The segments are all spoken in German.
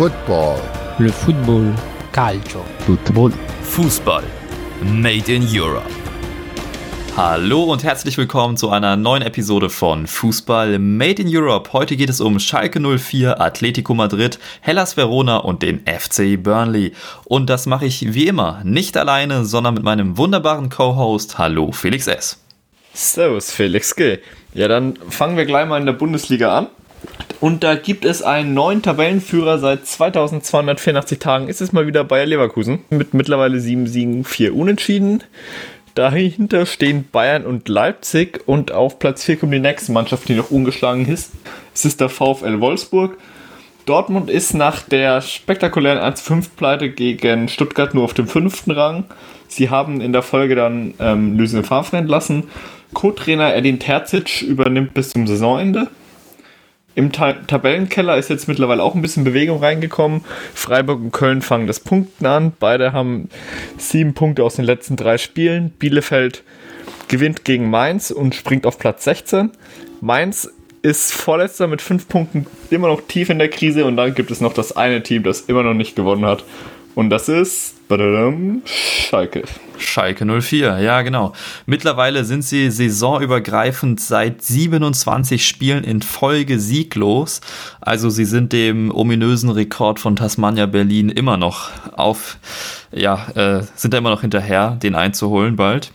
Football. Le football. Calcio. Football. Fußball. Made in Europe. Hallo und herzlich willkommen zu einer neuen Episode von Fußball Made in Europe. Heute geht es um Schalke 04, Atletico Madrid, Hellas Verona und den FC Burnley. Und das mache ich wie immer nicht alleine, sondern mit meinem wunderbaren Co-Host. Hallo Felix S. Servus Felix G. Ja, dann fangen wir gleich mal in der Bundesliga an. Und da gibt es einen neuen Tabellenführer seit 2284 Tagen. Ist es mal wieder Bayer Leverkusen mit mittlerweile sieben Siegen, vier Unentschieden. Dahinter stehen Bayern und Leipzig und auf Platz 4 kommt die nächste Mannschaft, die noch ungeschlagen ist. Es ist der VfL Wolfsburg. Dortmund ist nach der spektakulären 1-5-Pleite gegen Stuttgart nur auf dem fünften Rang. Sie haben in der Folge dann ähm, Lucien Favre entlassen. Co-Trainer Edin Terzic übernimmt bis zum Saisonende. Im Ta Tabellenkeller ist jetzt mittlerweile auch ein bisschen Bewegung reingekommen. Freiburg und Köln fangen das Punkten an. Beide haben sieben Punkte aus den letzten drei Spielen. Bielefeld gewinnt gegen Mainz und springt auf Platz 16. Mainz ist Vorletzter mit fünf Punkten immer noch tief in der Krise und dann gibt es noch das eine Team, das immer noch nicht gewonnen hat. Und das ist badadam, Schalke. Schalke 04, ja genau. Mittlerweile sind sie saisonübergreifend seit 27 Spielen in Folge sieglos. Also sie sind dem ominösen Rekord von Tasmania Berlin immer noch auf, ja, äh, sind da immer noch hinterher, den einzuholen bald.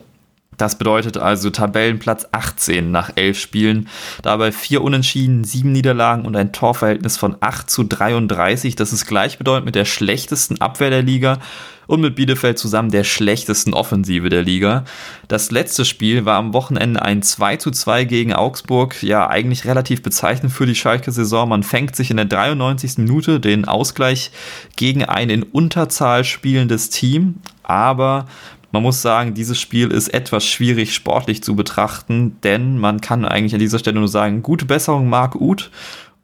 Das bedeutet also Tabellenplatz 18 nach elf Spielen. Dabei vier Unentschieden, sieben Niederlagen und ein Torverhältnis von 8 zu 33. Das ist gleichbedeutend mit der schlechtesten Abwehr der Liga und mit Bielefeld zusammen der schlechtesten Offensive der Liga. Das letzte Spiel war am Wochenende ein 2 zu 2 gegen Augsburg. Ja, eigentlich relativ bezeichnend für die Schalke-Saison. Man fängt sich in der 93. Minute den Ausgleich gegen ein in Unterzahl spielendes Team. Aber man muss sagen, dieses Spiel ist etwas schwierig sportlich zu betrachten, denn man kann eigentlich an dieser Stelle nur sagen, gute Besserung Marc Uth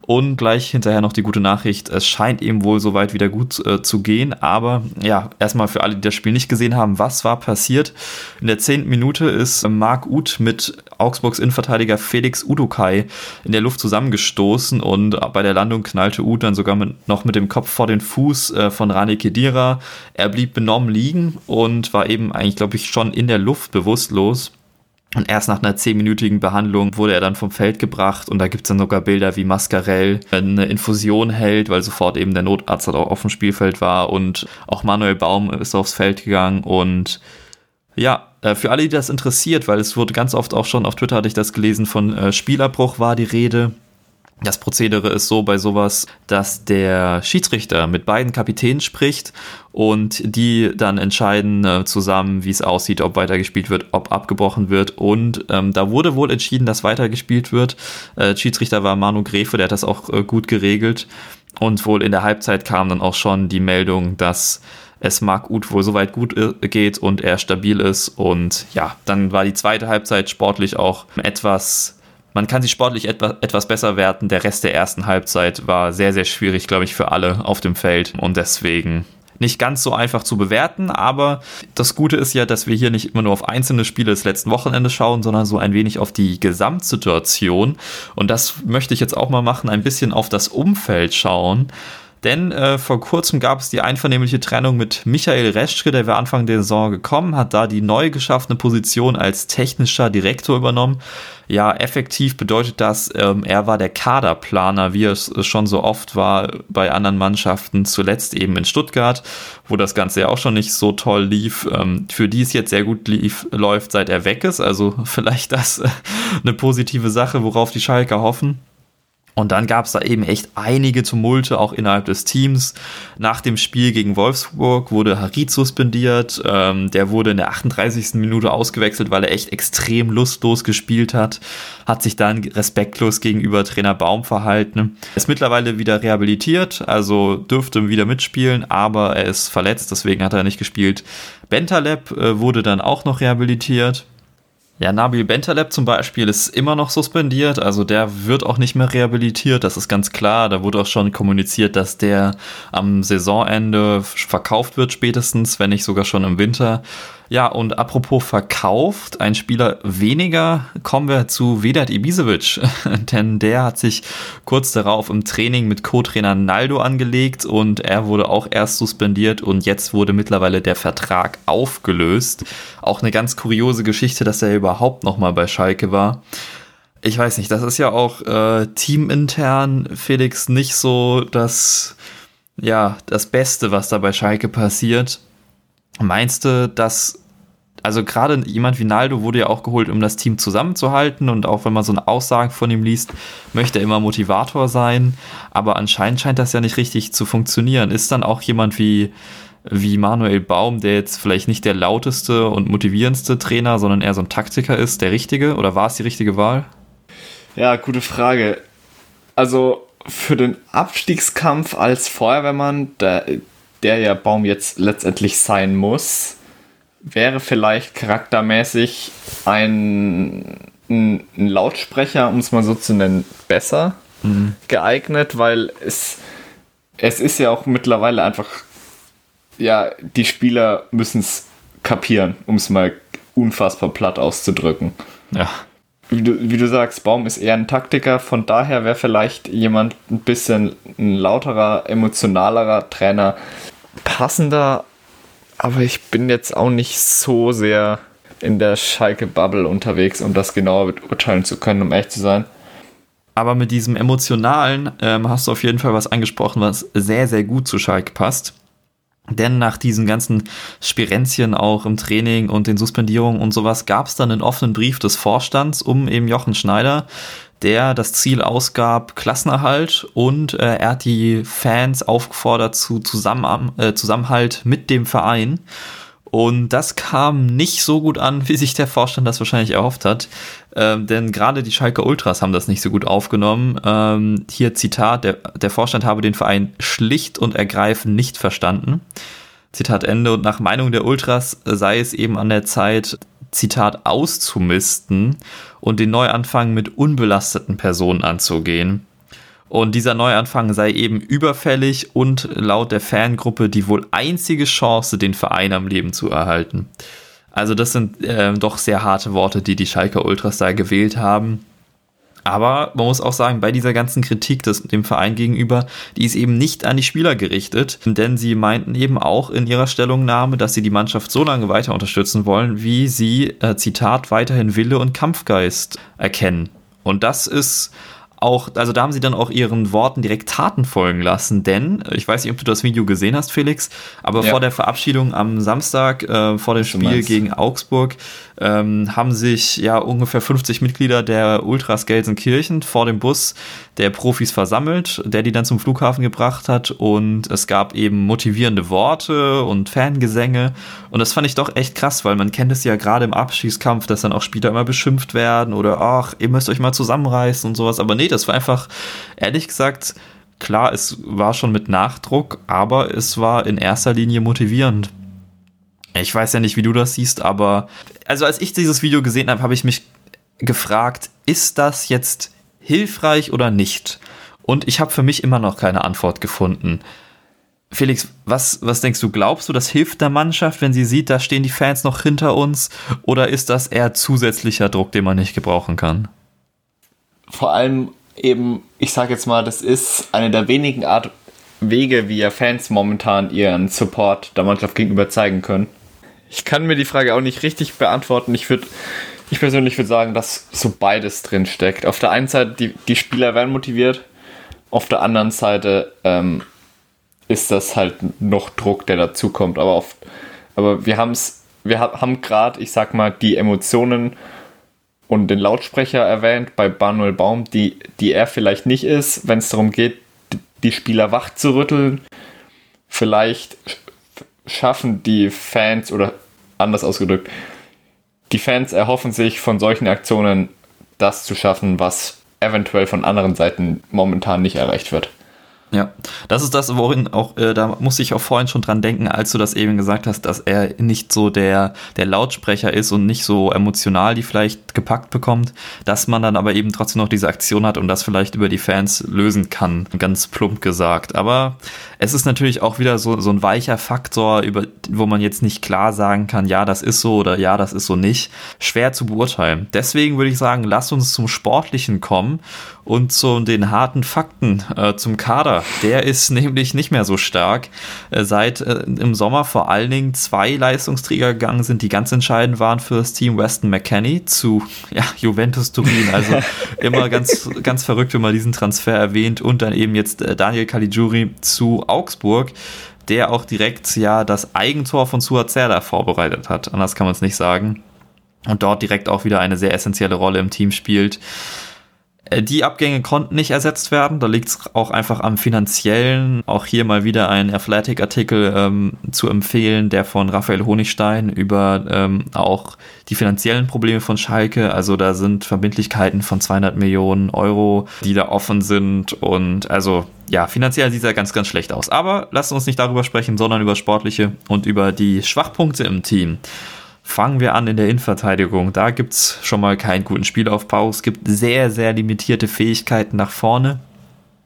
und gleich hinterher noch die gute Nachricht, es scheint eben wohl soweit wieder gut äh, zu gehen. Aber ja, erstmal für alle, die das Spiel nicht gesehen haben, was war passiert? In der zehnten Minute ist Marc Uth mit Augsburgs Innenverteidiger Felix Udukai in der Luft zusammengestoßen und bei der Landung knallte Uth dann sogar mit, noch mit dem Kopf vor den Fuß äh, von Rani Kedira. Er blieb benommen liegen und war eben eigentlich, glaube ich, schon in der Luft bewusstlos. Und erst nach einer zehnminütigen Behandlung wurde er dann vom Feld gebracht und da gibt es dann sogar Bilder, wie Mascarell eine Infusion hält, weil sofort eben der Notarzt auch auf dem Spielfeld war und auch Manuel Baum ist aufs Feld gegangen und ja, äh, für alle, die das interessiert, weil es wurde ganz oft auch schon auf Twitter hatte ich das gelesen, von äh, Spielabbruch war die Rede. Das Prozedere ist so bei sowas, dass der Schiedsrichter mit beiden Kapitänen spricht und die dann entscheiden äh, zusammen, wie es aussieht, ob weitergespielt wird, ob abgebrochen wird. Und ähm, da wurde wohl entschieden, dass weitergespielt wird. Äh, Schiedsrichter war Manu Grefe, der hat das auch äh, gut geregelt. Und wohl in der Halbzeit kam dann auch schon die Meldung, dass es Marc Uth wohl soweit gut äh, geht und er stabil ist. Und ja, dann war die zweite Halbzeit sportlich auch etwas man kann sie sportlich etwa, etwas besser werten. Der Rest der ersten Halbzeit war sehr, sehr schwierig, glaube ich, für alle auf dem Feld. Und deswegen nicht ganz so einfach zu bewerten, aber das Gute ist ja, dass wir hier nicht immer nur auf einzelne Spiele des letzten Wochenendes schauen, sondern so ein wenig auf die Gesamtsituation. Und das möchte ich jetzt auch mal machen, ein bisschen auf das Umfeld schauen. Denn äh, vor kurzem gab es die einvernehmliche Trennung mit Michael Reschke, der war Anfang der Saison gekommen, hat da die neu geschaffene Position als technischer Direktor übernommen. Ja, effektiv bedeutet das, ähm, er war der Kaderplaner, wie es schon so oft war bei anderen Mannschaften, zuletzt eben in Stuttgart, wo das Ganze ja auch schon nicht so toll lief, ähm, für die es jetzt sehr gut lief, läuft, seit er weg ist. Also vielleicht das äh, eine positive Sache, worauf die Schalker hoffen. Und dann gab es da eben echt einige Tumulte auch innerhalb des Teams. Nach dem Spiel gegen Wolfsburg wurde Harit suspendiert. Ähm, der wurde in der 38. Minute ausgewechselt, weil er echt extrem lustlos gespielt hat. Hat sich dann respektlos gegenüber Trainer Baum verhalten. Ist mittlerweile wieder rehabilitiert, also dürfte wieder mitspielen, aber er ist verletzt, deswegen hat er nicht gespielt. Bentaleb äh, wurde dann auch noch rehabilitiert. Ja, Nabil Bentaleb zum Beispiel ist immer noch suspendiert, also der wird auch nicht mehr rehabilitiert, das ist ganz klar. Da wurde auch schon kommuniziert, dass der am Saisonende verkauft wird, spätestens, wenn nicht sogar schon im Winter. Ja, und apropos verkauft, ein Spieler weniger, kommen wir zu Vedat Ibisevic, denn der hat sich kurz darauf im Training mit Co-Trainer Naldo angelegt und er wurde auch erst suspendiert und jetzt wurde mittlerweile der Vertrag aufgelöst. Auch eine ganz kuriose Geschichte, dass er überhaupt nochmal bei Schalke war ich weiß nicht, das ist ja auch äh, teamintern, Felix, nicht so das, ja, das Beste, was da bei Schalke passiert. Meinst du, dass also gerade jemand wie Naldo wurde ja auch geholt, um das Team zusammenzuhalten und auch wenn man so eine Aussage von ihm liest, möchte er immer Motivator sein, aber anscheinend scheint das ja nicht richtig zu funktionieren. Ist dann auch jemand wie wie Manuel Baum, der jetzt vielleicht nicht der lauteste und motivierendste Trainer, sondern eher so ein Taktiker ist, der richtige oder war es die richtige Wahl? Ja, gute Frage. Also für den Abstiegskampf als Feuerwehrmann, der, der ja Baum jetzt letztendlich sein muss, wäre vielleicht charaktermäßig ein, ein, ein Lautsprecher, um es mal so zu nennen, besser mhm. geeignet, weil es, es ist ja auch mittlerweile einfach, ja, die Spieler müssen es kapieren, um es mal unfassbar platt auszudrücken. Ja. Wie du, wie du sagst, Baum ist eher ein Taktiker, von daher wäre vielleicht jemand ein bisschen ein lauterer, emotionalerer Trainer passender aber ich bin jetzt auch nicht so sehr in der Schalke-Bubble unterwegs, um das genauer beurteilen zu können, um echt zu sein. Aber mit diesem Emotionalen ähm, hast du auf jeden Fall was angesprochen, was sehr, sehr gut zu Schalke passt. Denn nach diesen ganzen Spirenzien auch im Training und den Suspendierungen und sowas gab es dann einen offenen Brief des Vorstands um eben Jochen Schneider, der das Ziel ausgab, Klassenerhalt und äh, er hat die Fans aufgefordert zu Zusammen äh, Zusammenhalt mit dem Verein. Und das kam nicht so gut an, wie sich der Vorstand das wahrscheinlich erhofft hat. Ähm, denn gerade die Schalke Ultras haben das nicht so gut aufgenommen. Ähm, hier Zitat, der, der Vorstand habe den Verein schlicht und ergreifend nicht verstanden. Zitat Ende. Und nach Meinung der Ultras sei es eben an der Zeit, Zitat, auszumisten und den Neuanfang mit unbelasteten Personen anzugehen. Und dieser Neuanfang sei eben überfällig und laut der Fangruppe die wohl einzige Chance, den Verein am Leben zu erhalten. Also das sind äh, doch sehr harte Worte, die die Schalke Ultras da gewählt haben. Aber man muss auch sagen, bei dieser ganzen Kritik des, dem Verein gegenüber, die ist eben nicht an die Spieler gerichtet, denn sie meinten eben auch in ihrer Stellungnahme, dass sie die Mannschaft so lange weiter unterstützen wollen, wie sie, äh, Zitat, weiterhin Wille und Kampfgeist erkennen. Und das ist auch, also da haben sie dann auch ihren Worten direkt Taten folgen lassen, denn ich weiß nicht, ob du das Video gesehen hast, Felix, aber ja. vor der Verabschiedung am Samstag, äh, vor dem Spiel gegen Augsburg, ähm, haben sich ja ungefähr 50 Mitglieder der Ultras Gelsenkirchen vor dem Bus der Profis versammelt, der die dann zum Flughafen gebracht hat und es gab eben motivierende Worte und Fangesänge und das fand ich doch echt krass, weil man kennt es ja gerade im Abschießkampf, dass dann auch Spieler immer beschimpft werden oder ach, ihr müsst euch mal zusammenreißen und sowas, aber nee, das war einfach ehrlich gesagt klar, es war schon mit Nachdruck, aber es war in erster Linie motivierend. Ich weiß ja nicht, wie du das siehst, aber also als ich dieses Video gesehen habe, habe ich mich gefragt, ist das jetzt hilfreich oder nicht? Und ich habe für mich immer noch keine Antwort gefunden. Felix, was, was denkst du? Glaubst du, das hilft der Mannschaft, wenn sie sieht, da stehen die Fans noch hinter uns? Oder ist das eher zusätzlicher Druck, den man nicht gebrauchen kann? Vor allem eben, ich sage jetzt mal, das ist eine der wenigen Art Wege, wie ja Fans momentan ihren Support der Mannschaft gegenüber zeigen können. Ich kann mir die Frage auch nicht richtig beantworten. Ich würde, ich persönlich würde sagen, dass so beides drin steckt. Auf der einen Seite, die, die Spieler werden motiviert, auf der anderen Seite ähm, ist das halt noch Druck, der dazukommt. Aber, auf, aber wir, haben's, wir haben gerade, ich sag mal, die Emotionen und den Lautsprecher erwähnt bei Manuel Baum, die, die er vielleicht nicht ist, wenn es darum geht, die Spieler wach zu rütteln. Vielleicht schaffen die Fans oder anders ausgedrückt, die Fans erhoffen sich von solchen Aktionen das zu schaffen, was eventuell von anderen Seiten momentan nicht erreicht wird. Ja, Das ist das, worin auch, äh, da musste ich auch vorhin schon dran denken, als du das eben gesagt hast, dass er nicht so der, der Lautsprecher ist und nicht so emotional die vielleicht gepackt bekommt, dass man dann aber eben trotzdem noch diese Aktion hat und das vielleicht über die Fans lösen kann, ganz plump gesagt. Aber es ist natürlich auch wieder so, so ein weicher Faktor, über, wo man jetzt nicht klar sagen kann, ja, das ist so oder ja, das ist so nicht. Schwer zu beurteilen. Deswegen würde ich sagen, lass uns zum Sportlichen kommen und zu den harten Fakten äh, zum Kader. Der ist nämlich nicht mehr so stark. Äh, seit äh, im Sommer vor allen Dingen zwei Leistungsträger gegangen sind, die ganz entscheidend waren für das Team Weston McKenney zu ja, Juventus Turin. Also immer ganz, ganz verrückt, wenn man diesen Transfer erwähnt. Und dann eben jetzt äh, Daniel Caligiuri zu Augsburg, der auch direkt ja das Eigentor von Suazerda vorbereitet hat. Anders kann man es nicht sagen. Und dort direkt auch wieder eine sehr essentielle Rolle im Team spielt. Äh, die Abgänge konnten nicht ersetzt werden. Da liegt es auch einfach am finanziellen. Auch hier mal wieder ein Athletic-Artikel ähm, zu empfehlen, der von Raphael Honigstein über ähm, auch die finanziellen Probleme von Schalke. Also da sind Verbindlichkeiten von 200 Millionen Euro, die da offen sind. Und also ja, finanziell sieht er ganz, ganz schlecht aus. Aber lasst uns nicht darüber sprechen, sondern über sportliche und über die Schwachpunkte im Team. Fangen wir an in der Innenverteidigung. Da gibt es schon mal keinen guten Spielaufbau. Es gibt sehr, sehr limitierte Fähigkeiten nach vorne.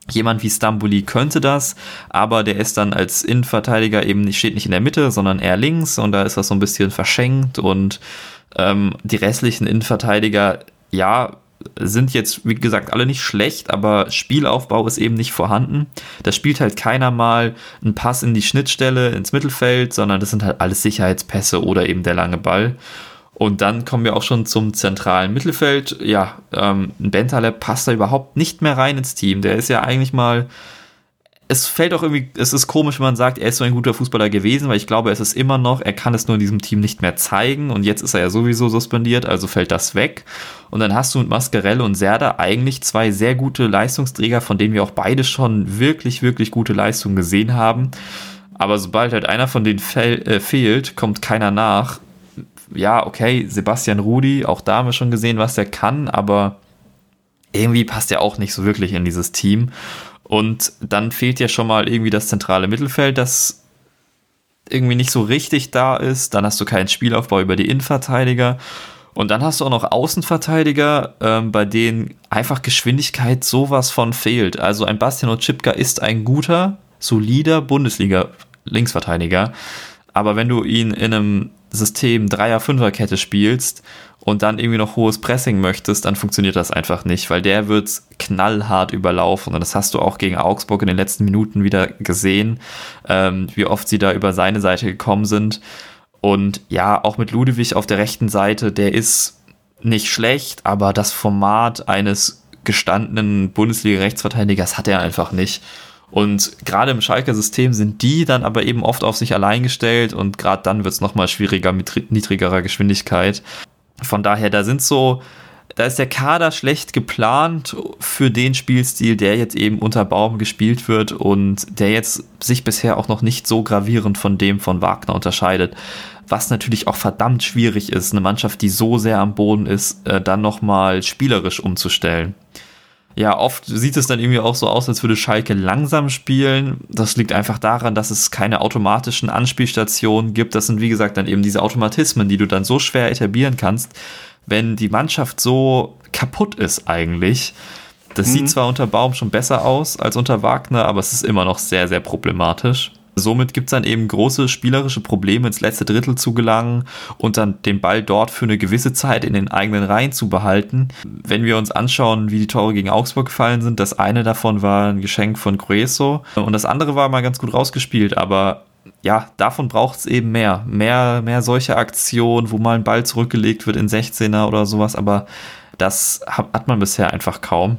Jemand wie Stambuli könnte das, aber der ist dann als Innenverteidiger eben nicht, steht nicht in der Mitte, sondern eher links und da ist das so ein bisschen verschenkt und ähm, die restlichen Innenverteidiger, ja, sind jetzt, wie gesagt, alle nicht schlecht, aber Spielaufbau ist eben nicht vorhanden. Da spielt halt keiner mal einen Pass in die Schnittstelle, ins Mittelfeld, sondern das sind halt alles Sicherheitspässe oder eben der lange Ball. Und dann kommen wir auch schon zum zentralen Mittelfeld. Ja, ähm, Bentaleb passt da überhaupt nicht mehr rein ins Team. Der ist ja eigentlich mal es fällt auch irgendwie, es ist komisch, wenn man sagt, er ist so ein guter Fußballer gewesen, weil ich glaube, es ist immer noch, er kann es nur in diesem Team nicht mehr zeigen und jetzt ist er ja sowieso suspendiert, also fällt das weg. Und dann hast du mit Mascarell und Serda eigentlich zwei sehr gute Leistungsträger, von denen wir auch beide schon wirklich, wirklich gute Leistungen gesehen haben. Aber sobald halt einer von denen äh, fehlt, kommt keiner nach. Ja, okay, Sebastian Rudi, auch da haben wir schon gesehen, was er kann, aber irgendwie passt er auch nicht so wirklich in dieses Team. Und dann fehlt ja schon mal irgendwie das zentrale Mittelfeld, das irgendwie nicht so richtig da ist. Dann hast du keinen Spielaufbau über die Innenverteidiger. Und dann hast du auch noch Außenverteidiger, ähm, bei denen einfach Geschwindigkeit sowas von fehlt. Also ein Bastian Oczipka ist ein guter, solider Bundesliga-Linksverteidiger. Aber wenn du ihn in einem System Dreier-Fünfer-Kette spielst und dann irgendwie noch hohes Pressing möchtest, dann funktioniert das einfach nicht, weil der wird knallhart überlaufen. Und das hast du auch gegen Augsburg in den letzten Minuten wieder gesehen, ähm, wie oft sie da über seine Seite gekommen sind. Und ja, auch mit Ludewig auf der rechten Seite, der ist nicht schlecht, aber das Format eines gestandenen Bundesliga-Rechtsverteidigers hat er einfach nicht. Und gerade im Schalker System sind die dann aber eben oft auf sich allein gestellt und gerade dann wird es nochmal schwieriger mit niedrigerer Geschwindigkeit. Von daher, da sind so, da ist der Kader schlecht geplant für den Spielstil, der jetzt eben unter Baum gespielt wird und der jetzt sich bisher auch noch nicht so gravierend von dem von Wagner unterscheidet. Was natürlich auch verdammt schwierig ist, eine Mannschaft, die so sehr am Boden ist, äh, dann nochmal spielerisch umzustellen. Ja, oft sieht es dann irgendwie auch so aus, als würde Schalke langsam spielen. Das liegt einfach daran, dass es keine automatischen Anspielstationen gibt. Das sind, wie gesagt, dann eben diese Automatismen, die du dann so schwer etablieren kannst, wenn die Mannschaft so kaputt ist eigentlich. Das mhm. sieht zwar unter Baum schon besser aus als unter Wagner, aber es ist immer noch sehr, sehr problematisch. Somit gibt es dann eben große spielerische Probleme, ins letzte Drittel zu gelangen und dann den Ball dort für eine gewisse Zeit in den eigenen Reihen zu behalten. Wenn wir uns anschauen, wie die Tore gegen Augsburg gefallen sind, das eine davon war ein Geschenk von Grueso und das andere war mal ganz gut rausgespielt, aber ja, davon braucht es eben mehr. Mehr, mehr solche Aktionen, wo mal ein Ball zurückgelegt wird in 16er oder sowas, aber das hat man bisher einfach kaum.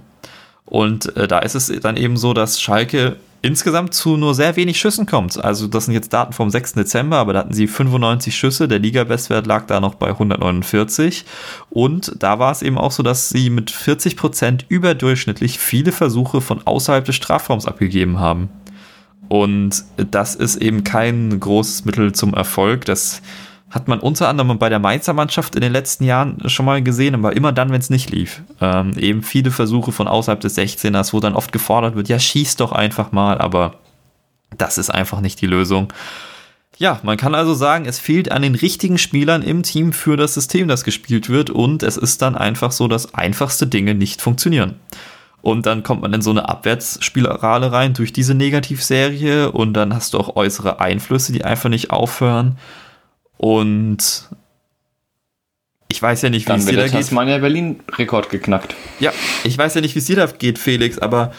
Und äh, da ist es dann eben so, dass Schalke insgesamt zu nur sehr wenig Schüssen kommt. Also das sind jetzt Daten vom 6. Dezember, aber da hatten sie 95 Schüsse. Der Liga-Bestwert lag da noch bei 149. Und da war es eben auch so, dass sie mit 40 Prozent überdurchschnittlich viele Versuche von außerhalb des Strafraums abgegeben haben. Und das ist eben kein großes Mittel zum Erfolg. Das hat man unter anderem bei der Mainzer Mannschaft in den letzten Jahren schon mal gesehen, aber immer dann, wenn es nicht lief. Ähm, eben viele Versuche von außerhalb des 16ers, wo dann oft gefordert wird, ja, schieß doch einfach mal, aber Das ist einfach nicht die Lösung. Ja, man kann also sagen, es fehlt an den richtigen Spielern im Team für das System, das gespielt wird und es ist dann einfach so, dass einfachste Dinge nicht funktionieren. Und dann kommt man in so eine Abwärtsspirale rein durch diese Negativserie und dann hast du auch äußere Einflüsse, die einfach nicht aufhören. Und ich weiß ja nicht, wie Dann es dir da geht. Tasmania Berlin-Rekord geknackt. Ja, ich weiß ja nicht, wie es dir da geht, Felix, aber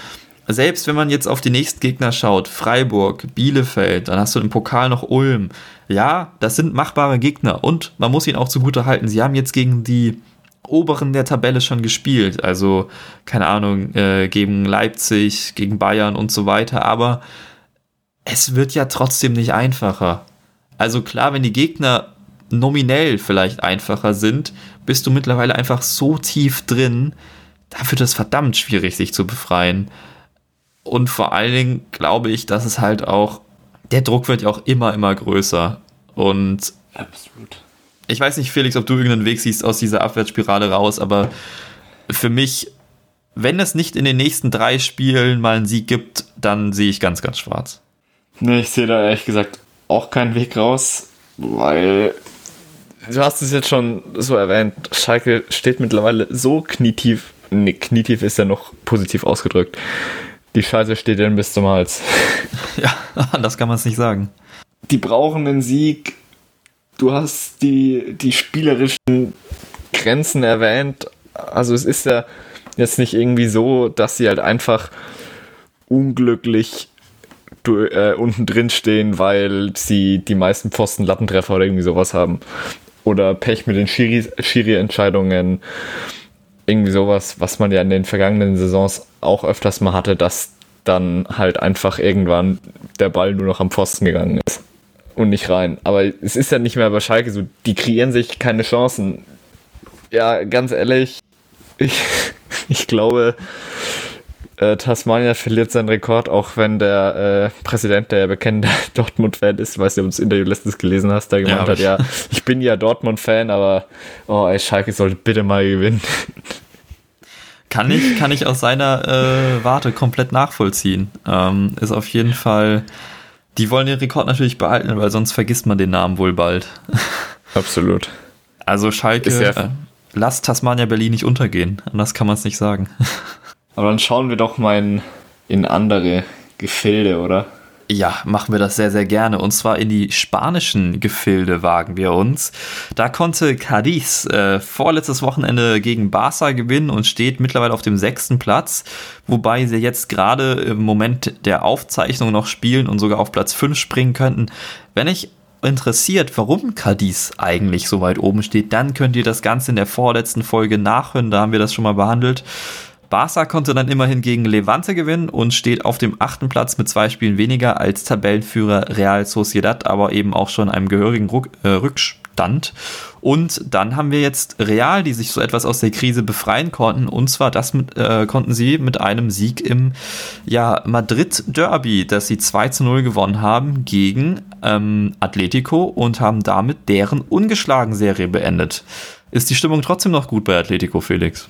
selbst wenn man jetzt auf die nächsten Gegner schaut, Freiburg, Bielefeld, dann hast du im Pokal noch Ulm. Ja, das sind machbare Gegner und man muss ihnen auch zugute halten, sie haben jetzt gegen die oberen der Tabelle schon gespielt. Also, keine Ahnung, äh, gegen Leipzig, gegen Bayern und so weiter, aber es wird ja trotzdem nicht einfacher. Also klar, wenn die Gegner nominell vielleicht einfacher sind, bist du mittlerweile einfach so tief drin, da wird es verdammt schwierig, sich zu befreien. Und vor allen Dingen glaube ich, dass es halt auch, der Druck wird ja auch immer, immer größer. Und Absolut. ich weiß nicht, Felix, ob du irgendeinen Weg siehst aus dieser Abwärtsspirale raus, aber für mich, wenn es nicht in den nächsten drei Spielen mal einen Sieg gibt, dann sehe ich ganz, ganz schwarz. Nee, ich sehe da ehrlich gesagt auch keinen Weg raus, weil du hast es jetzt schon so erwähnt, Schalke steht mittlerweile so knietief. Nee, knietief ist ja noch positiv ausgedrückt. Die Scheiße steht denen bis zum Hals. Ja, anders kann man es nicht sagen. Die brauchen einen Sieg. Du hast die, die spielerischen Grenzen erwähnt. Also es ist ja jetzt nicht irgendwie so, dass sie halt einfach unglücklich äh, unten drin stehen, weil sie die meisten Pfosten Lattentreffer oder irgendwie sowas haben. Oder Pech mit den Schiri- Schiri-Entscheidungen. irgendwie sowas, was man ja in den vergangenen Saisons auch öfters mal hatte, dass dann halt einfach irgendwann der Ball nur noch am Pfosten gegangen ist und nicht rein. Aber es ist ja nicht mehr bei Schalke so, die kreieren sich keine Chancen. Ja, ganz ehrlich, ich, ich glaube, äh, Tasmania verliert seinen Rekord, auch wenn der äh, Präsident, der ja bekennender Dortmund-Fan ist, weiß nicht, ob du das Interview letztens gelesen hast, der gemeint hab hat, ja, ich bin ja Dortmund-Fan, aber oh, ey, Schalke sollte bitte mal gewinnen. Kann ich, kann ich aus seiner äh, Warte komplett nachvollziehen. Ähm, ist auf jeden Fall. Die wollen den Rekord natürlich behalten, weil sonst vergisst man den Namen wohl bald. Absolut. Also Schalke, ja- äh, lasst Tasmania Berlin nicht untergehen. Anders kann man es nicht sagen. Aber dann schauen wir doch mal in, in andere Gefilde, oder? Ja, machen wir das sehr, sehr gerne. Und zwar in die spanischen Gefilde wagen wir uns. Da konnte Cadiz äh, vorletztes Wochenende gegen Barca gewinnen und steht mittlerweile auf dem sechsten Platz, wobei sie jetzt gerade im Moment der Aufzeichnung noch spielen und sogar auf Platz 5 springen könnten. Wenn ich interessiert, warum Cadiz eigentlich so weit oben steht, dann könnt ihr das Ganze in der vorletzten Folge nachhören. Da haben wir das schon mal behandelt. Barca konnte dann immerhin gegen Levante gewinnen und steht auf dem achten Platz mit zwei Spielen weniger als Tabellenführer Real Sociedad, aber eben auch schon einem gehörigen Ruck, äh, Rückstand. Und dann haben wir jetzt Real, die sich so etwas aus der Krise befreien konnten. Und zwar das mit, äh, konnten sie mit einem Sieg im ja, Madrid Derby, das sie 2 zu 0 gewonnen haben gegen ähm, Atletico und haben damit deren ungeschlagen Serie beendet. Ist die Stimmung trotzdem noch gut bei Atletico, Felix?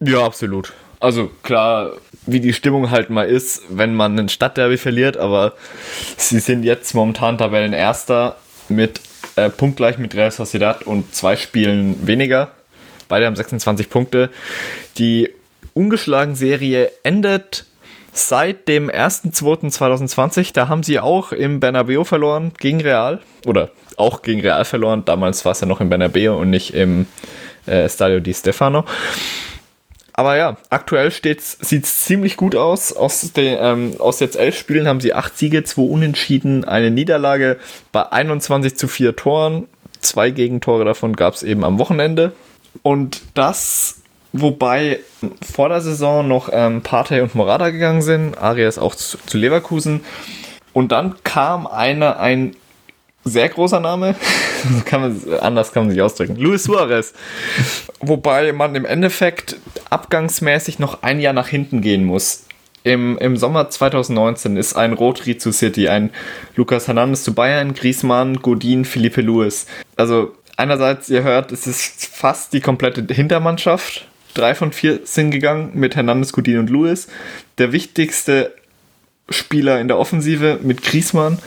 Ja, absolut. Also klar, wie die Stimmung halt mal ist, wenn man ein Stadtderby verliert, aber sie sind jetzt momentan Tabellenerster mit äh, punktgleich mit Real Sociedad und zwei Spielen weniger. Beide haben 26 Punkte. Die ungeschlagen Serie endet seit dem 1.2.2020. Da haben sie auch im Bernabeu verloren gegen Real. Oder auch gegen Real verloren. Damals war es ja noch im Bernabeu und nicht im äh, Stadio di Stefano. Aber ja, aktuell sieht es ziemlich gut aus. Aus, den, ähm, aus jetzt elf Spielen haben sie acht Siege, zwei Unentschieden, eine Niederlage bei 21 zu 4 Toren. Zwei Gegentore davon gab es eben am Wochenende. Und das, wobei vor der Saison noch ähm, Partey und Morada gegangen sind, Arias auch zu, zu Leverkusen. Und dann kam einer, ein sehr großer Name, kann man, anders kann man sich ausdrücken, Luis Suarez. Wobei man im Endeffekt abgangsmäßig noch ein Jahr nach hinten gehen muss. Im, Im Sommer 2019 ist ein Rotri zu City, ein Lucas Hernandez zu Bayern, Griezmann, Godin, Felipe Luis. Also einerseits, ihr hört, es ist fast die komplette Hintermannschaft. Drei von vier sind gegangen mit Hernandez, Godin und Luis. Der wichtigste Spieler in der Offensive mit Griesmann.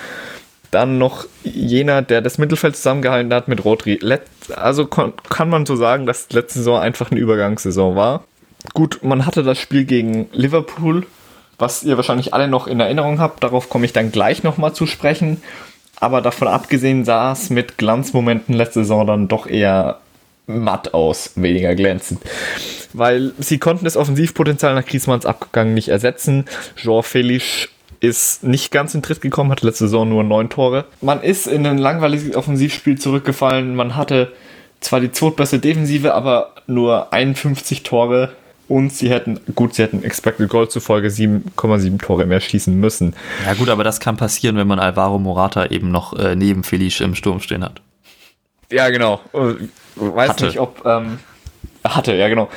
Dann noch jener, der das Mittelfeld zusammengehalten hat mit Rodri. Let also kann man so sagen, dass letzte Saison einfach eine Übergangssaison war. Gut, man hatte das Spiel gegen Liverpool, was ihr wahrscheinlich alle noch in Erinnerung habt. Darauf komme ich dann gleich nochmal zu sprechen. Aber davon abgesehen sah es mit Glanzmomenten letzte Saison dann doch eher matt aus, weniger glänzend. Weil sie konnten das Offensivpotenzial nach Griezmanns Abgang nicht ersetzen. Jean Felix ist nicht ganz in Tritt gekommen, hatte letzte Saison nur neun Tore. Man ist in ein langweiliges Offensivspiel zurückgefallen. Man hatte zwar die zweitbeste Defensive, aber nur 51 Tore. Und sie hätten, gut, sie hätten Expected Goal zufolge 7,7 Tore mehr schießen müssen. Ja, gut, aber das kann passieren, wenn man Alvaro Morata eben noch äh, neben Felice im Sturm stehen hat. Ja, genau. Weiß hatte. nicht, ob. Ähm, hatte, ja, genau.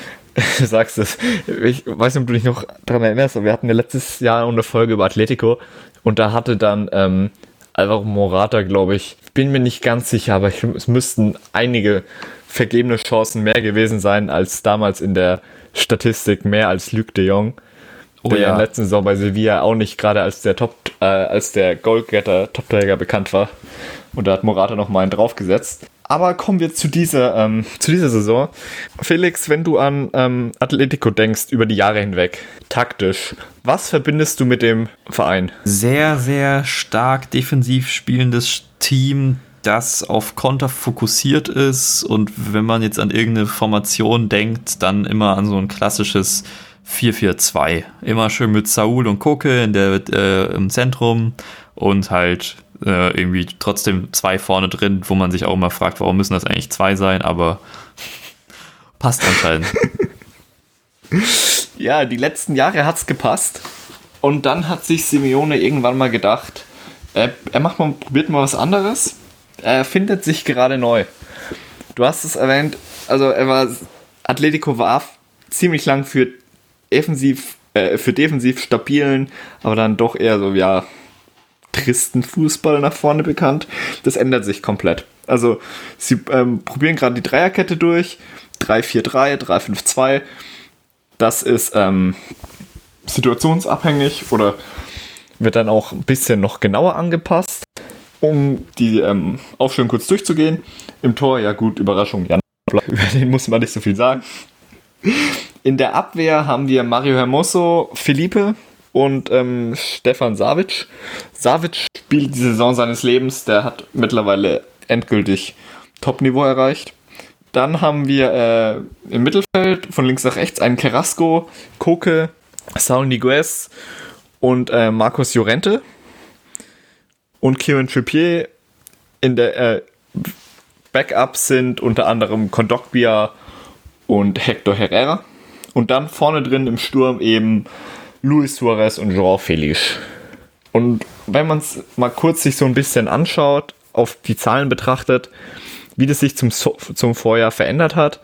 Du sagst es. Ich weiß nicht, ob du dich noch daran erinnerst, aber wir hatten ja letztes Jahr eine Folge über Atletico und da hatte dann ähm, Alvaro Morata, glaube ich, bin mir nicht ganz sicher, aber ich, es müssten einige vergebene Chancen mehr gewesen sein als damals in der Statistik, mehr als Luc de Jong. Oh, der ja. in der letzten Saison bei Sevilla auch nicht gerade als der Top, äh, als der Goalgetter, Topträger bekannt war. Und da hat Morata noch mal einen draufgesetzt. Aber kommen wir zu dieser, ähm, zu dieser Saison. Felix, wenn du an ähm, Atletico denkst über die Jahre hinweg, taktisch, was verbindest du mit dem Verein? Sehr, sehr stark defensiv spielendes Team, das auf Konter fokussiert ist und wenn man jetzt an irgendeine Formation denkt, dann immer an so ein klassisches 4-4-2. Immer schön mit Saul und Koke in der, äh, im Zentrum und halt äh, irgendwie trotzdem zwei vorne drin, wo man sich auch immer fragt, warum müssen das eigentlich zwei sein, aber passt anscheinend. ja, die letzten Jahre hat es gepasst. Und dann hat sich Simeone irgendwann mal gedacht, äh, er macht mal, probiert mal was anderes. Er findet sich gerade neu. Du hast es erwähnt, also er war, Atletico war ziemlich lang für defensiv, äh, für defensiv stabilen, aber dann doch eher so, ja, tristen Fußball nach vorne bekannt. Das ändert sich komplett. Also sie ähm, probieren gerade die Dreierkette durch. 3-4-3, 3-5-2. Das ist ähm, situationsabhängig oder wird dann auch ein bisschen noch genauer angepasst. Um die ähm, Aufstellung kurz durchzugehen. Im Tor, ja gut, Überraschung, Jan. Über den muss man nicht so viel sagen. In der Abwehr haben wir Mario Hermoso, Felipe, und ähm, Stefan Savic. Savic spielt die Saison seines Lebens, der hat mittlerweile endgültig Top-Niveau erreicht. Dann haben wir äh, im Mittelfeld von links nach rechts einen Carrasco, Koke, Saul Niguez und äh, Marcos Llorente. Und Kieran Trippier in der äh, Backup sind unter anderem Kondogbia und Hector Herrera. Und dann vorne drin im Sturm eben Luis Suarez und Joao Felix. Und wenn man es mal kurz sich so ein bisschen anschaut, auf die Zahlen betrachtet, wie das sich zum, zum Vorjahr verändert hat.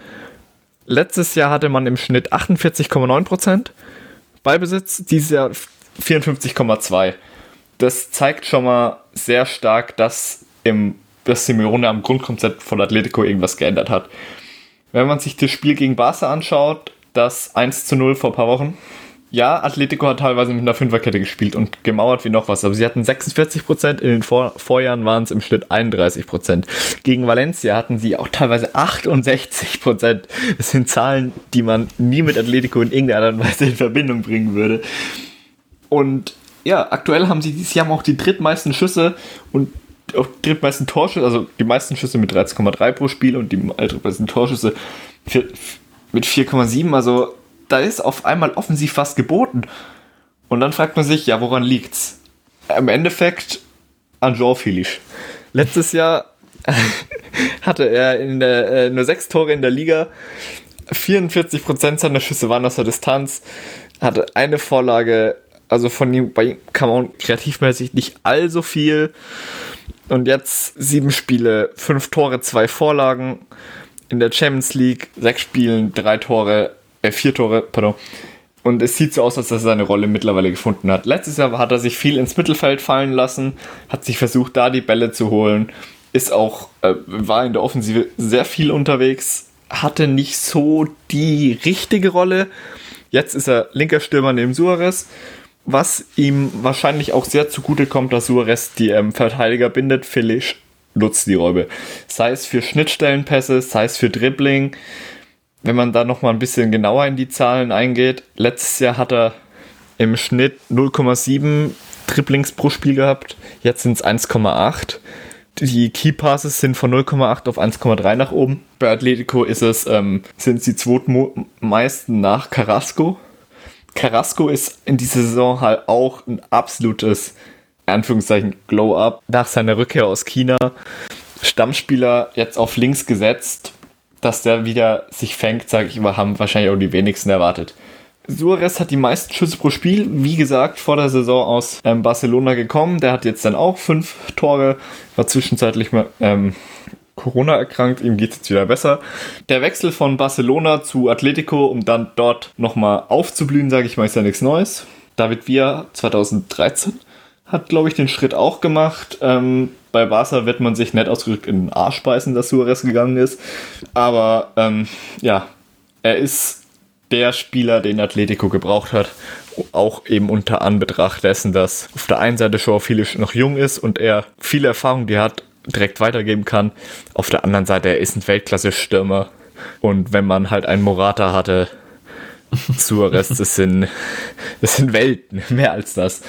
Letztes Jahr hatte man im Schnitt 48,9% Ballbesitz, dieses Jahr 54,2%. Das zeigt schon mal sehr stark, dass im dass Simeone am Grundkonzept von Atletico irgendwas geändert hat. Wenn man sich das Spiel gegen Barca anschaut, das 1 zu 0 vor ein paar Wochen, ja, Atletico hat teilweise mit einer Fünferkette gespielt und gemauert wie noch was, aber sie hatten 46%, in den Vor Vorjahren waren es im Schnitt 31%. Gegen Valencia hatten sie auch teilweise 68%. Das sind Zahlen, die man nie mit Atletico in irgendeiner Art und Weise in Verbindung bringen würde. Und ja, aktuell haben sie dieses Jahr auch die drittmeisten Schüsse und auch die drittmeisten Torschüsse, also die meisten Schüsse mit 13,3 pro Spiel und die drittmeisten Torschüsse mit 4,7, also da ist auf einmal offensiv was geboten. Und dann fragt man sich, ja, woran liegt's? Im Endeffekt an Jean Felix. Letztes Jahr hatte er in der, äh, nur sechs Tore in der Liga. 44% seiner Schüsse waren aus der Distanz. Hatte eine Vorlage, also von ihm, bei ihm kam man kreativmäßig nicht allzu viel. Und jetzt sieben Spiele, fünf Tore, zwei Vorlagen. In der Champions League sechs Spielen, drei Tore, äh, vier Tore, pardon. Und es sieht so aus, als dass er seine Rolle mittlerweile gefunden hat. Letztes Jahr hat er sich viel ins Mittelfeld fallen lassen, hat sich versucht, da die Bälle zu holen, ist auch, äh, war in der Offensive sehr viel unterwegs, hatte nicht so die richtige Rolle. Jetzt ist er linker Stürmer neben Suarez. was ihm wahrscheinlich auch sehr zugute kommt, dass Suarez die ähm, Verteidiger bindet, Felix nutzt die Räume. Sei es für Schnittstellenpässe, sei es für Dribbling. Wenn man da nochmal ein bisschen genauer in die Zahlen eingeht, letztes Jahr hat er im Schnitt 0,7 Dribblings pro Spiel gehabt, jetzt sind es 1,8. Die Key Passes sind von 0,8 auf 1,3 nach oben. Bei Atletico ist es, ähm, sind es die zweitmeisten nach Carrasco. Carrasco ist in dieser Saison halt auch ein absolutes, Anführungszeichen, Glow-Up. Nach seiner Rückkehr aus China, Stammspieler jetzt auf links gesetzt, dass der wieder sich fängt, sage ich mal, haben wahrscheinlich auch die wenigsten erwartet. Suarez hat die meisten Schüsse pro Spiel, wie gesagt, vor der Saison aus ähm, Barcelona gekommen. Der hat jetzt dann auch fünf Tore, war zwischenzeitlich mal ähm, Corona erkrankt, ihm geht es jetzt wieder besser. Der Wechsel von Barcelona zu Atletico, um dann dort nochmal aufzublühen, sage ich mal, ist ja nichts Neues. David Villa 2013 hat, glaube ich, den Schritt auch gemacht. Ähm, bei Barca wird man sich nett ausgedrückt in den Arsch beißen, dass Suarez gegangen ist. Aber ähm, ja, er ist der Spieler, den Atletico gebraucht hat. Auch eben unter Anbetracht dessen, dass auf der einen Seite Joao Felix noch jung ist und er viele Erfahrung, die er hat, direkt weitergeben kann. Auf der anderen Seite, er ist ein Weltklasse-Stürmer. Und wenn man halt einen Morata hatte, Suarez, das sind, das sind Welten, mehr als das.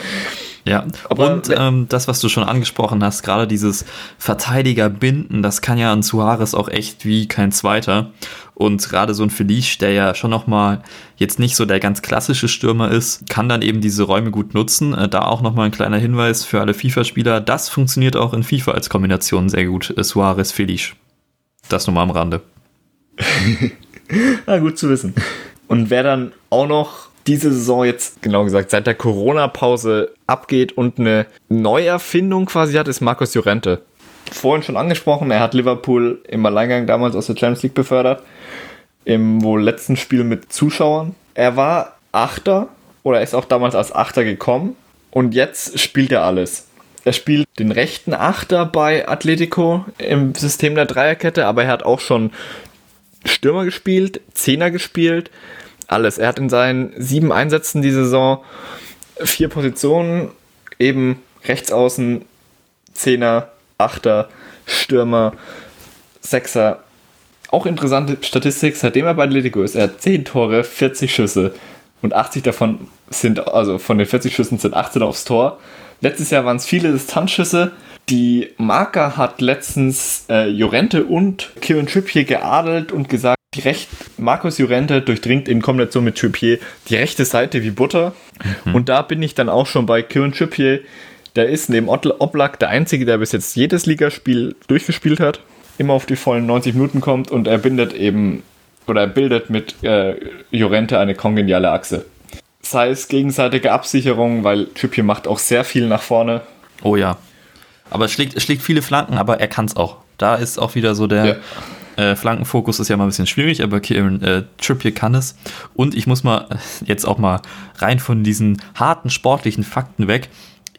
Ja, Aber und ähm, das, was du schon angesprochen hast, gerade dieses Verteidiger-Binden, das kann ja an Suarez auch echt wie kein zweiter. Und gerade so ein Felice, der ja schon nochmal jetzt nicht so der ganz klassische Stürmer ist, kann dann eben diese Räume gut nutzen. Äh, da auch nochmal ein kleiner Hinweis für alle FIFA-Spieler. Das funktioniert auch in FIFA als Kombination sehr gut. Äh, Suarez-Felice. Das nur mal am Rande. Na, gut zu wissen. Und wer dann auch noch diese Saison jetzt, genau gesagt, seit der Corona-Pause abgeht und eine Neuerfindung quasi hat, ist Markus Llorente. Vorhin schon angesprochen, er hat Liverpool im Alleingang damals aus der Champions League befördert. Im wohl letzten Spiel mit Zuschauern. Er war Achter oder ist auch damals als Achter gekommen und jetzt spielt er alles. Er spielt den rechten Achter bei Atletico im System der Dreierkette, aber er hat auch schon Stürmer gespielt, Zehner gespielt, alles. Er hat in seinen sieben Einsätzen die Saison vier Positionen, eben Rechtsaußen, Zehner, Achter, Stürmer, Sechser. Auch interessante Statistik, seitdem er bei Atletico ist, er hat 10 Tore, 40 Schüsse und 80 davon sind, also von den 40 Schüssen sind 18 aufs Tor. Letztes Jahr waren es viele Distanzschüsse. Die Marker hat letztens äh, Jorente und Kieran Trippier geadelt und gesagt, die Recht, Markus Jurente durchdringt in Kombination mit Trippier die rechte Seite wie Butter. Mhm. Und da bin ich dann auch schon bei Kieran Trippier. Der ist neben Oblak der Einzige, der bis jetzt jedes Ligaspiel durchgespielt hat, immer auf die vollen 90 Minuten kommt und er bindet eben oder er bildet mit äh, Jorente eine kongeniale Achse. Sei es gegenseitige Absicherung, weil Trippier macht auch sehr viel nach vorne. Oh ja. Aber es schlägt, es schlägt viele Flanken, aber er kann es auch. Da ist auch wieder so der, ja. Äh, Flankenfokus ist ja mal ein bisschen schwierig, aber Kieran äh, Trippier kann es. Und ich muss mal äh, jetzt auch mal rein von diesen harten sportlichen Fakten weg.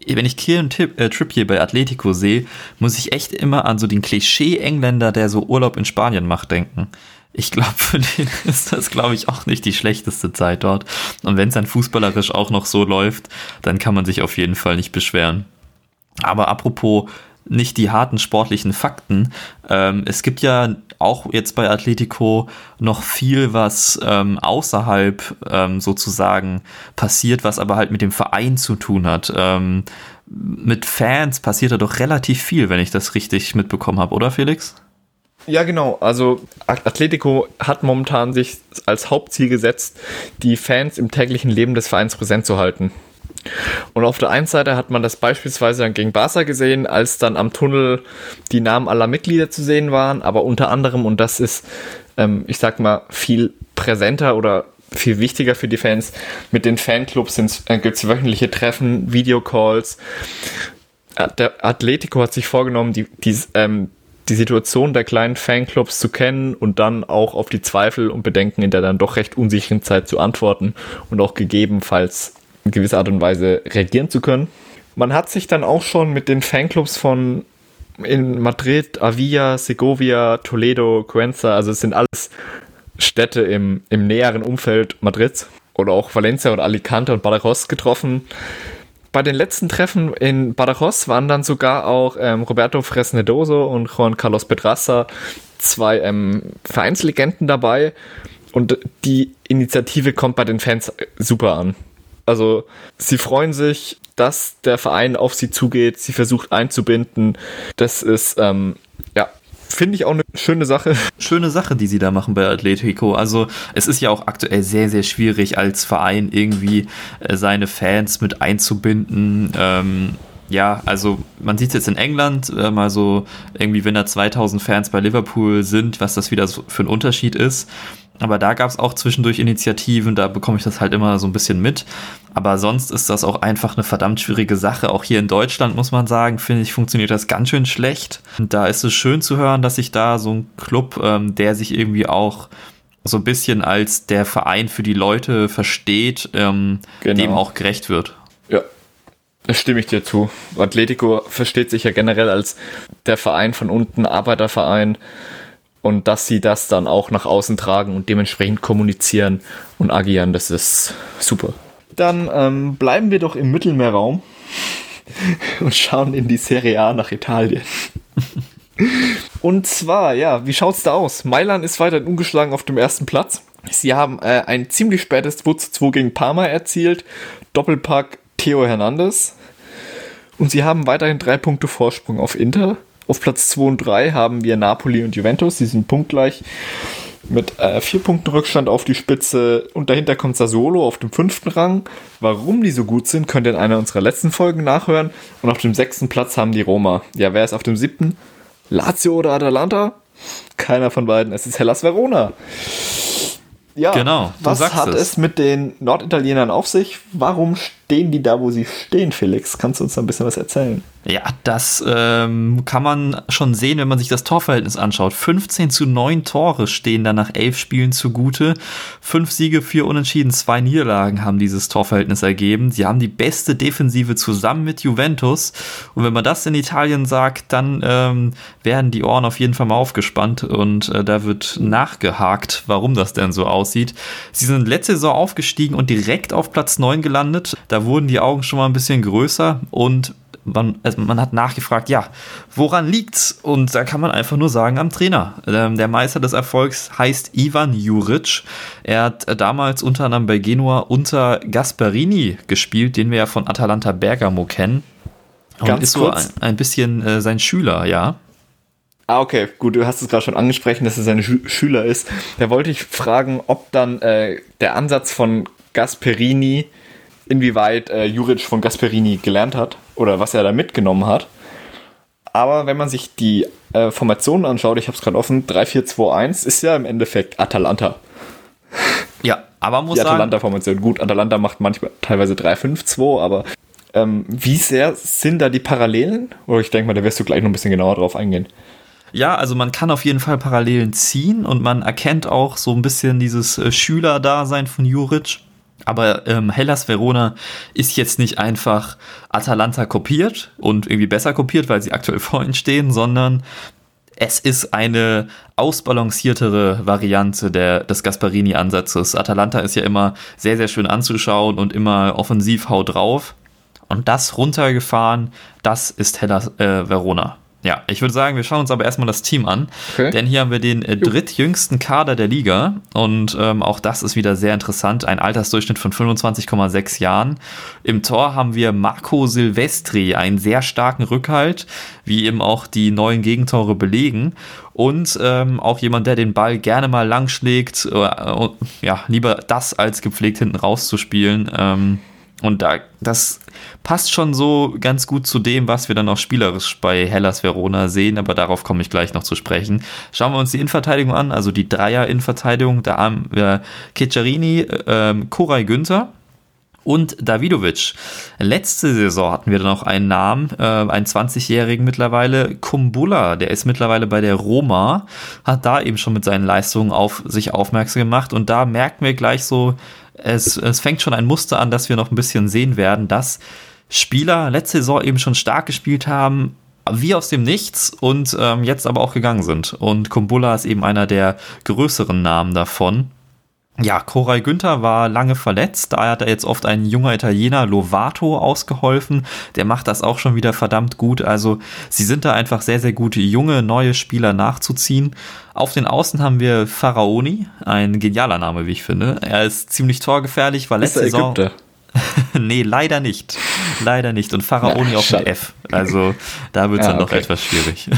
Wenn ich Kieran äh, Trippier bei Atletico sehe, muss ich echt immer an so den Klischee-Engländer, der so Urlaub in Spanien macht, denken. Ich glaube, für den ist das, glaube ich, auch nicht die schlechteste Zeit dort. Und wenn es dann fußballerisch auch noch so läuft, dann kann man sich auf jeden Fall nicht beschweren. Aber apropos nicht die harten sportlichen Fakten. Ähm, es gibt ja auch jetzt bei Atletico noch viel, was ähm, außerhalb ähm, sozusagen passiert, was aber halt mit dem Verein zu tun hat. Ähm, mit Fans passiert da doch relativ viel, wenn ich das richtig mitbekommen habe, oder Felix? Ja, genau. Also Atletico hat momentan sich als Hauptziel gesetzt, die Fans im täglichen Leben des Vereins präsent zu halten. Und auf der einen Seite hat man das beispielsweise dann gegen Barca gesehen, als dann am Tunnel die Namen aller Mitglieder zu sehen waren, aber unter anderem, und das ist, ähm, ich sag mal, viel präsenter oder viel wichtiger für die Fans, mit den Fanclubs äh, gibt es wöchentliche Treffen, Videocalls. Der Atletico hat sich vorgenommen, die, die, ähm, die Situation der kleinen Fanclubs zu kennen und dann auch auf die Zweifel und Bedenken in der dann doch recht unsicheren Zeit zu antworten und auch gegebenenfalls in gewisser Art und Weise reagieren zu können. Man hat sich dann auch schon mit den Fanclubs von in Madrid, Avilla, Segovia, Toledo, Cuenca, also es sind alles Städte im, im näheren Umfeld Madrids, oder auch Valencia und Alicante und Badajoz getroffen. Bei den letzten Treffen in Badajoz waren dann sogar auch ähm, Roberto Fresnedoso und Juan Carlos Pedraza, zwei ähm, Vereinslegenden dabei. Und die Initiative kommt bei den Fans super an. Also sie freuen sich, dass der Verein auf sie zugeht, sie versucht einzubinden. Das ist ähm, ja Finde ich auch eine schöne Sache. Schöne Sache, die sie da machen bei Atletico. Also es ist ja auch aktuell sehr, sehr schwierig als Verein irgendwie äh, seine Fans mit einzubinden. Ähm, ja, also man sieht es jetzt in England, äh, mal so irgendwie, wenn da 2000 Fans bei Liverpool sind, was das wieder so für ein Unterschied ist. Aber da gab es auch zwischendurch Initiativen, da bekomme ich das halt immer so ein bisschen mit. Aber sonst ist das auch einfach eine verdammt schwierige Sache. Auch hier in Deutschland muss man sagen, finde ich, funktioniert das ganz schön schlecht. Und da ist es schön zu hören, dass sich da so ein Club, ähm, der sich irgendwie auch so ein bisschen als der Verein für die Leute versteht, ähm, genau. dem auch gerecht wird. Ja, da stimme ich dir zu. Atletico versteht sich ja generell als der Verein von unten, Arbeiterverein und dass sie das dann auch nach außen tragen und dementsprechend kommunizieren und agieren, das ist super. Dann ähm, bleiben wir doch im Mittelmeerraum und schauen in die Serie A nach Italien. und zwar, ja, wie schaut's da aus? Mailand ist weiterhin ungeschlagen auf dem ersten Platz. Sie haben äh, ein ziemlich spätes 2 zu 2 gegen Parma erzielt. Doppelpack Theo Hernandez. Und sie haben weiterhin drei Punkte Vorsprung auf Inter. Auf Platz 2 und 3 haben wir Napoli und Juventus, die sind punktgleich mit äh, vier Punkten Rückstand auf die Spitze und dahinter kommt Sassuolo auf dem fünften Rang. Warum die so gut sind, könnt ihr in einer unserer letzten Folgen nachhören. Und auf dem sechsten Platz haben die Roma. Ja, wer ist auf dem siebten? Lazio oder Atalanta? Keiner von beiden. Es ist Hellas Verona. Ja, genau. Was hat es. es mit den Norditalienern auf sich? Warum stehen die da, wo sie stehen, Felix? Kannst du uns da ein bisschen was erzählen? Ja, das ähm, kann man schon sehen, wenn man sich das Torverhältnis anschaut. 15 zu 9 Tore stehen da nach elf Spielen zugute. Fünf Siege, vier Unentschieden, zwei Niederlagen haben dieses Torverhältnis ergeben. Sie haben die beste Defensive zusammen mit Juventus. Und wenn man das in Italien sagt, dann ähm, werden die Ohren auf jeden Fall mal aufgespannt und äh, da wird nachgehakt, warum das denn so aussieht. Sie sind letzte Saison aufgestiegen und direkt auf Platz 9 gelandet. Da wurden die Augen schon mal ein bisschen größer und man, also man hat nachgefragt, ja, woran liegt's? Und da kann man einfach nur sagen, am Trainer. Ähm, der Meister des Erfolgs heißt Ivan Juric. Er hat damals unter anderem bei Genua unter Gasparini gespielt, den wir ja von Atalanta Bergamo kennen. Und Ganz ist so ein, ein, bisschen äh, sein Schüler, ja. Ah, okay, gut, du hast es gerade schon angesprochen, dass er sein Schü Schüler ist. Da wollte ich fragen, ob dann äh, der Ansatz von Gasperini inwieweit äh, Juric von Gasperini gelernt hat oder was er da mitgenommen hat. Aber wenn man sich die äh, Formationen anschaut, ich habe es gerade offen, 3-4-2-1 ist ja im Endeffekt Atalanta. Ja, aber muss Die Atalanta-Formation. Gut, Atalanta macht manchmal teilweise 3-5-2, aber ähm, wie sehr sind da die Parallelen? Oder ich denke mal, da wirst du gleich noch ein bisschen genauer drauf eingehen. Ja, also man kann auf jeden Fall Parallelen ziehen und man erkennt auch so ein bisschen dieses äh, Schülerdasein von Juric. Aber ähm, Hellas Verona ist jetzt nicht einfach Atalanta kopiert und irgendwie besser kopiert, weil sie aktuell vor ihnen stehen, sondern es ist eine ausbalanciertere Variante der, des Gasparini-Ansatzes. Atalanta ist ja immer sehr, sehr schön anzuschauen und immer offensiv haut drauf. Und das runtergefahren, das ist Hellas äh, Verona. Ja, ich würde sagen, wir schauen uns aber erstmal das Team an. Okay. Denn hier haben wir den äh, drittjüngsten Kader der Liga. Und ähm, auch das ist wieder sehr interessant. Ein Altersdurchschnitt von 25,6 Jahren. Im Tor haben wir Marco Silvestri, einen sehr starken Rückhalt, wie eben auch die neuen Gegentore belegen. Und ähm, auch jemand, der den Ball gerne mal lang schlägt. Äh, ja, lieber das als gepflegt hinten rauszuspielen. Ähm, und da, das passt schon so ganz gut zu dem, was wir dann auch spielerisch bei Hellas Verona sehen, aber darauf komme ich gleich noch zu sprechen. Schauen wir uns die Innenverteidigung an, also die Dreier-Innenverteidigung. Da haben wir Keccarini, ähm, Koray Günther, und Davidovic. Letzte Saison hatten wir dann auch einen Namen, äh, einen 20-Jährigen mittlerweile, Kumbula, der ist mittlerweile bei der Roma, hat da eben schon mit seinen Leistungen auf sich aufmerksam gemacht und da merken wir gleich so, es, es fängt schon ein Muster an, dass wir noch ein bisschen sehen werden, dass Spieler letzte Saison eben schon stark gespielt haben, wie aus dem Nichts und ähm, jetzt aber auch gegangen sind. Und Kumbula ist eben einer der größeren Namen davon. Ja, Koray Günther war lange verletzt. Da hat er jetzt oft ein junger Italiener, Lovato, ausgeholfen. Der macht das auch schon wieder verdammt gut. Also, sie sind da einfach sehr, sehr gute junge, neue Spieler nachzuziehen. Auf den Außen haben wir Pharaoni, ein genialer Name, wie ich finde. Er ist ziemlich torgefährlich, war letzte Saison. Ägypter? nee, leider nicht. Leider nicht. Und Pharaoni ja, auch mit F. Also da wird es ja, dann okay. etwas schwierig.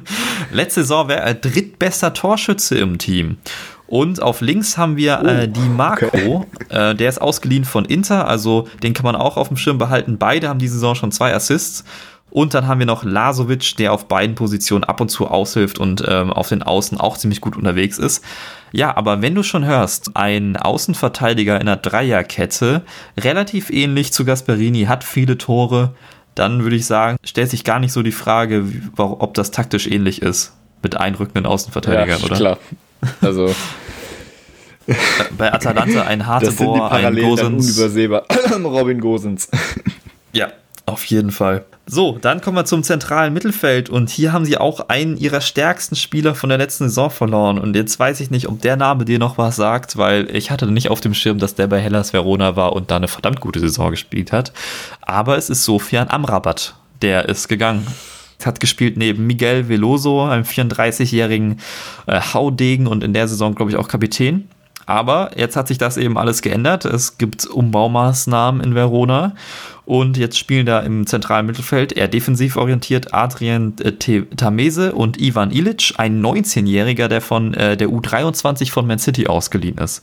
Letzte Saison wäre er drittbester Torschütze im Team. Und auf links haben wir äh, oh, die Marco. Okay. Äh, der ist ausgeliehen von Inter, also den kann man auch auf dem Schirm behalten. Beide haben diese Saison schon zwei Assists. Und dann haben wir noch Lasovic, der auf beiden Positionen ab und zu aushilft und ähm, auf den Außen auch ziemlich gut unterwegs ist. Ja, aber wenn du schon hörst, ein Außenverteidiger in einer Dreierkette, relativ ähnlich zu Gasperini, hat viele Tore, dann würde ich sagen, stellt sich gar nicht so die Frage, ob das taktisch ähnlich ist mit einrückenden Außenverteidigern, ja, oder? Klar. Also. Bei Atalanta ein Hartebohr, ein Gosens. Unübersehbar. Robin Gosens. Ja, auf jeden Fall. So, dann kommen wir zum zentralen Mittelfeld und hier haben sie auch einen ihrer stärksten Spieler von der letzten Saison verloren und jetzt weiß ich nicht, ob der Name dir noch was sagt, weil ich hatte nicht auf dem Schirm, dass der bei Hellas Verona war und da eine verdammt gute Saison gespielt hat. Aber es ist Sofian Amrabat, der ist gegangen. Hat gespielt neben Miguel Veloso, einem 34-jährigen äh, Haudegen und in der Saison, glaube ich, auch Kapitän. Aber jetzt hat sich das eben alles geändert. Es gibt Umbaumaßnahmen in Verona und jetzt spielen da im zentralen Mittelfeld eher defensiv orientiert Adrian äh, Tamese und Ivan Ilic, ein 19-Jähriger, der von äh, der U23 von Man City ausgeliehen ist.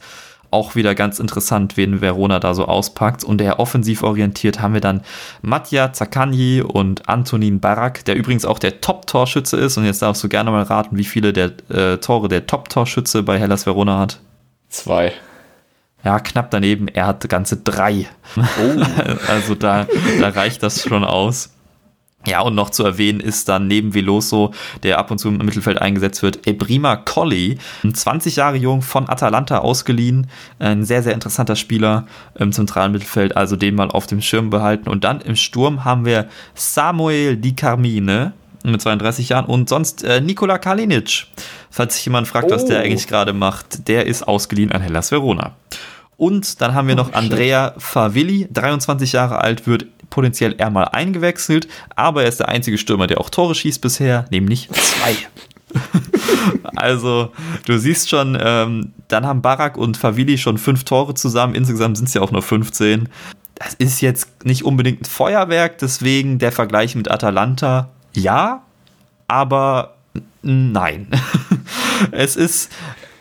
Auch wieder ganz interessant, wen Verona da so auspackt. Und eher offensiv orientiert haben wir dann Matja Zakanji und Antonin Barak, der übrigens auch der Top-Torschütze ist. Und jetzt darfst du gerne mal raten, wie viele der äh, Tore der Top-Torschütze bei Hellas Verona hat. Zwei. Ja, knapp daneben. Er hat ganze drei. Oh. also da, da reicht das schon aus. Ja, und noch zu erwähnen ist dann neben Veloso, der ab und zu im Mittelfeld eingesetzt wird, Ebrima Colli, 20 Jahre jung von Atalanta ausgeliehen, ein sehr, sehr interessanter Spieler im zentralen Mittelfeld, also den mal auf dem Schirm behalten. Und dann im Sturm haben wir Samuel Di Carmine, mit 32 Jahren. Und sonst äh, Nikola Kalinic, falls sich jemand fragt, oh. was der oh. eigentlich gerade macht, der ist ausgeliehen an Hellas Verona. Und dann haben wir noch oh, Andrea Favilli, 23 Jahre alt, wird potenziell eher mal eingewechselt, aber er ist der einzige Stürmer, der auch Tore schießt bisher, nämlich zwei. also, du siehst schon, ähm, dann haben Barak und Favilli schon fünf Tore zusammen. Insgesamt sind es ja auch nur 15. Das ist jetzt nicht unbedingt ein Feuerwerk, deswegen der Vergleich mit Atalanta ja, aber nein. es ist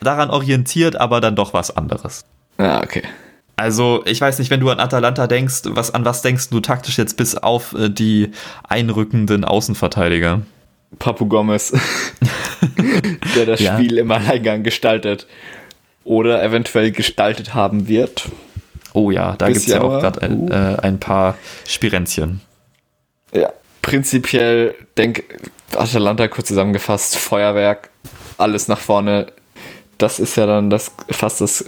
daran orientiert, aber dann doch was anderes. Ja, okay. Also, ich weiß nicht, wenn du an Atalanta denkst, was, an was denkst du taktisch jetzt bis auf äh, die einrückenden Außenverteidiger? Papu Gomez, der das ja. Spiel im Alleingang gestaltet oder eventuell gestaltet haben wird. Oh ja, da gibt es ja auch gerade ein, uh. äh, ein paar Spirenzchen. Ja, prinzipiell denk Atalanta kurz zusammengefasst, Feuerwerk, alles nach vorne. Das ist ja dann das fast das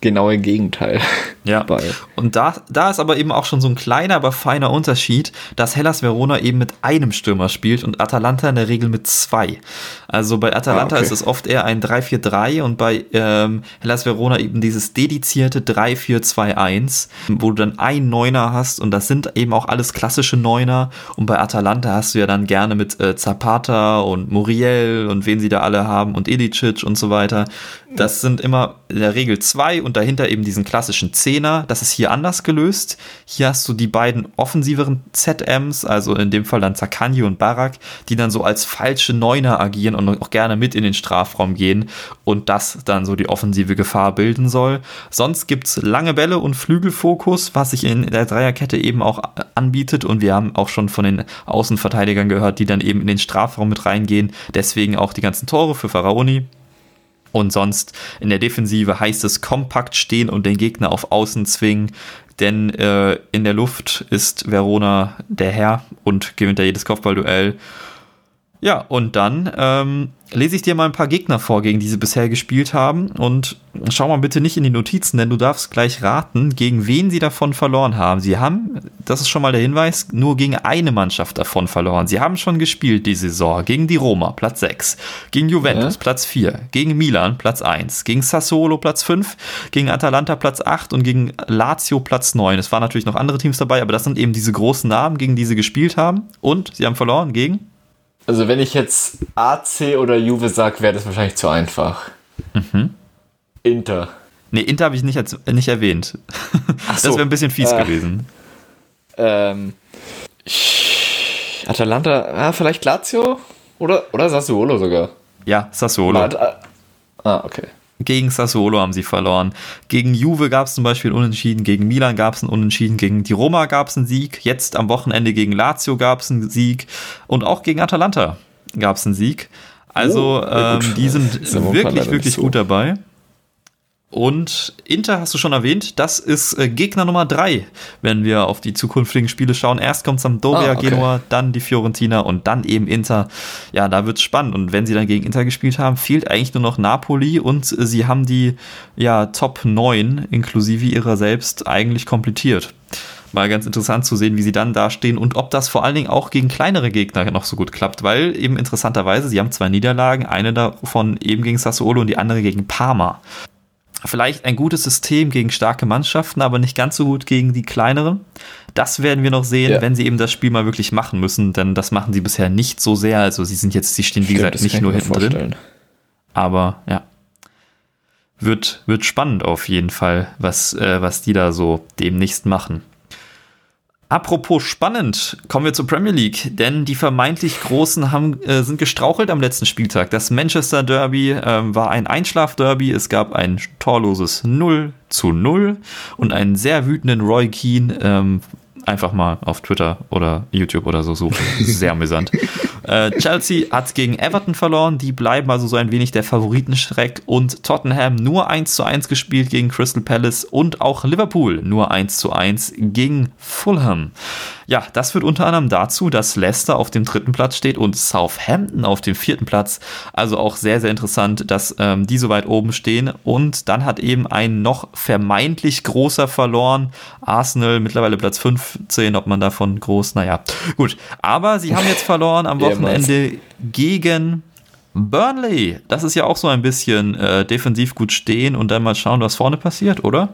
genaue Gegenteil. Ja. Bei. Und da, da ist aber eben auch schon so ein kleiner, aber feiner Unterschied, dass Hellas Verona eben mit einem Stürmer spielt und Atalanta in der Regel mit zwei. Also bei Atalanta ah, okay. ist es oft eher ein 3-4-3 und bei ähm, Hellas Verona eben dieses dedizierte 3-4-2-1, wo du dann einen Neuner hast und das sind eben auch alles klassische Neuner und bei Atalanta hast du ja dann gerne mit äh, Zapata und Muriel und wen sie da alle haben und Ilicic und so weiter. Das sind immer in der Regel zwei und dahinter eben diesen klassischen Zehner. Das ist hier anders gelöst. Hier hast du die beiden offensiveren ZMs, also in dem Fall dann Zakanji und Barak, die dann so als falsche Neuner agieren und auch gerne mit in den Strafraum gehen und das dann so die offensive Gefahr bilden soll. Sonst gibt es lange Bälle und Flügelfokus, was sich in der Dreierkette eben auch anbietet und wir haben auch schon von den Außenverteidigern gehört, die dann eben in den Strafraum mit reingehen. Deswegen auch die ganzen Tore für Pharaoni. Und sonst in der Defensive heißt es kompakt stehen und den Gegner auf Außen zwingen, denn äh, in der Luft ist Verona der Herr und gewinnt da jedes Kopfballduell. Ja, und dann ähm, lese ich dir mal ein paar Gegner vor, gegen die sie bisher gespielt haben. Und schau mal bitte nicht in die Notizen, denn du darfst gleich raten, gegen wen sie davon verloren haben. Sie haben, das ist schon mal der Hinweis, nur gegen eine Mannschaft davon verloren. Sie haben schon gespielt die Saison gegen die Roma, Platz 6, gegen Juventus, ja. Platz 4, gegen Milan, Platz 1, gegen Sassuolo, Platz 5, gegen Atalanta, Platz 8 und gegen Lazio, Platz 9. Es waren natürlich noch andere Teams dabei, aber das sind eben diese großen Namen, gegen die sie gespielt haben. Und sie haben verloren gegen also wenn ich jetzt AC oder Juve sage, wäre das wahrscheinlich zu einfach. Mhm. Inter. Nee, Inter habe ich nicht, nicht erwähnt. Ach das wäre ein bisschen fies äh, gewesen. Ähm, Atalanta, ah, vielleicht Lazio? Oder, oder Sassuolo sogar? Ja, Sassuolo. Ah, okay. Gegen Sassuolo haben sie verloren. Gegen Juve gab es zum Beispiel einen Unentschieden, gegen Milan gab es einen Unentschieden, gegen die Roma gab es einen Sieg, jetzt am Wochenende gegen Lazio gab es einen Sieg und auch gegen Atalanta gab es einen Sieg. Also oh, ähm, die sind wirklich, wirklich so. gut dabei. Und Inter hast du schon erwähnt, das ist äh, Gegner Nummer 3, wenn wir auf die zukünftigen Spiele schauen. Erst kommt Sampdoria, ah, okay. Genua, dann die Fiorentina und dann eben Inter. Ja, da wird es spannend. Und wenn sie dann gegen Inter gespielt haben, fehlt eigentlich nur noch Napoli und äh, sie haben die ja, Top 9 inklusive ihrer selbst eigentlich komplettiert. Mal ganz interessant zu sehen, wie sie dann dastehen und ob das vor allen Dingen auch gegen kleinere Gegner noch so gut klappt, weil eben interessanterweise, sie haben zwei Niederlagen, eine davon eben gegen Sassuolo und die andere gegen Parma vielleicht ein gutes System gegen starke Mannschaften, aber nicht ganz so gut gegen die kleineren. Das werden wir noch sehen, ja. wenn sie eben das Spiel mal wirklich machen müssen, denn das machen sie bisher nicht so sehr. Also sie sind jetzt, sie stehen wie Stimmt, gesagt nicht nur hinten drin. Aber ja. Wird, wird spannend auf jeden Fall, was, äh, was die da so demnächst machen. Apropos spannend, kommen wir zur Premier League, denn die vermeintlich Großen haben, äh, sind gestrauchelt am letzten Spieltag. Das Manchester Derby äh, war ein Einschlafderby. Es gab ein torloses 0 zu 0 und einen sehr wütenden Roy Keane ähm, einfach mal auf Twitter oder YouTube oder so suchen. Sehr amüsant. Äh, Chelsea hat gegen Everton verloren. Die bleiben also so ein wenig der Favoritenschreck. Und Tottenham nur 1 zu 1 gespielt gegen Crystal Palace. Und auch Liverpool nur 1 zu 1 gegen Fulham. Ja, das führt unter anderem dazu, dass Leicester auf dem dritten Platz steht und Southampton auf dem vierten Platz. Also auch sehr, sehr interessant, dass ähm, die so weit oben stehen. Und dann hat eben ein noch vermeintlich großer verloren. Arsenal mittlerweile Platz 15, ob man davon groß, naja, gut. Aber sie haben jetzt verloren am Wochenende gegen Burnley. Das ist ja auch so ein bisschen äh, defensiv gut stehen und dann mal schauen, was vorne passiert, oder?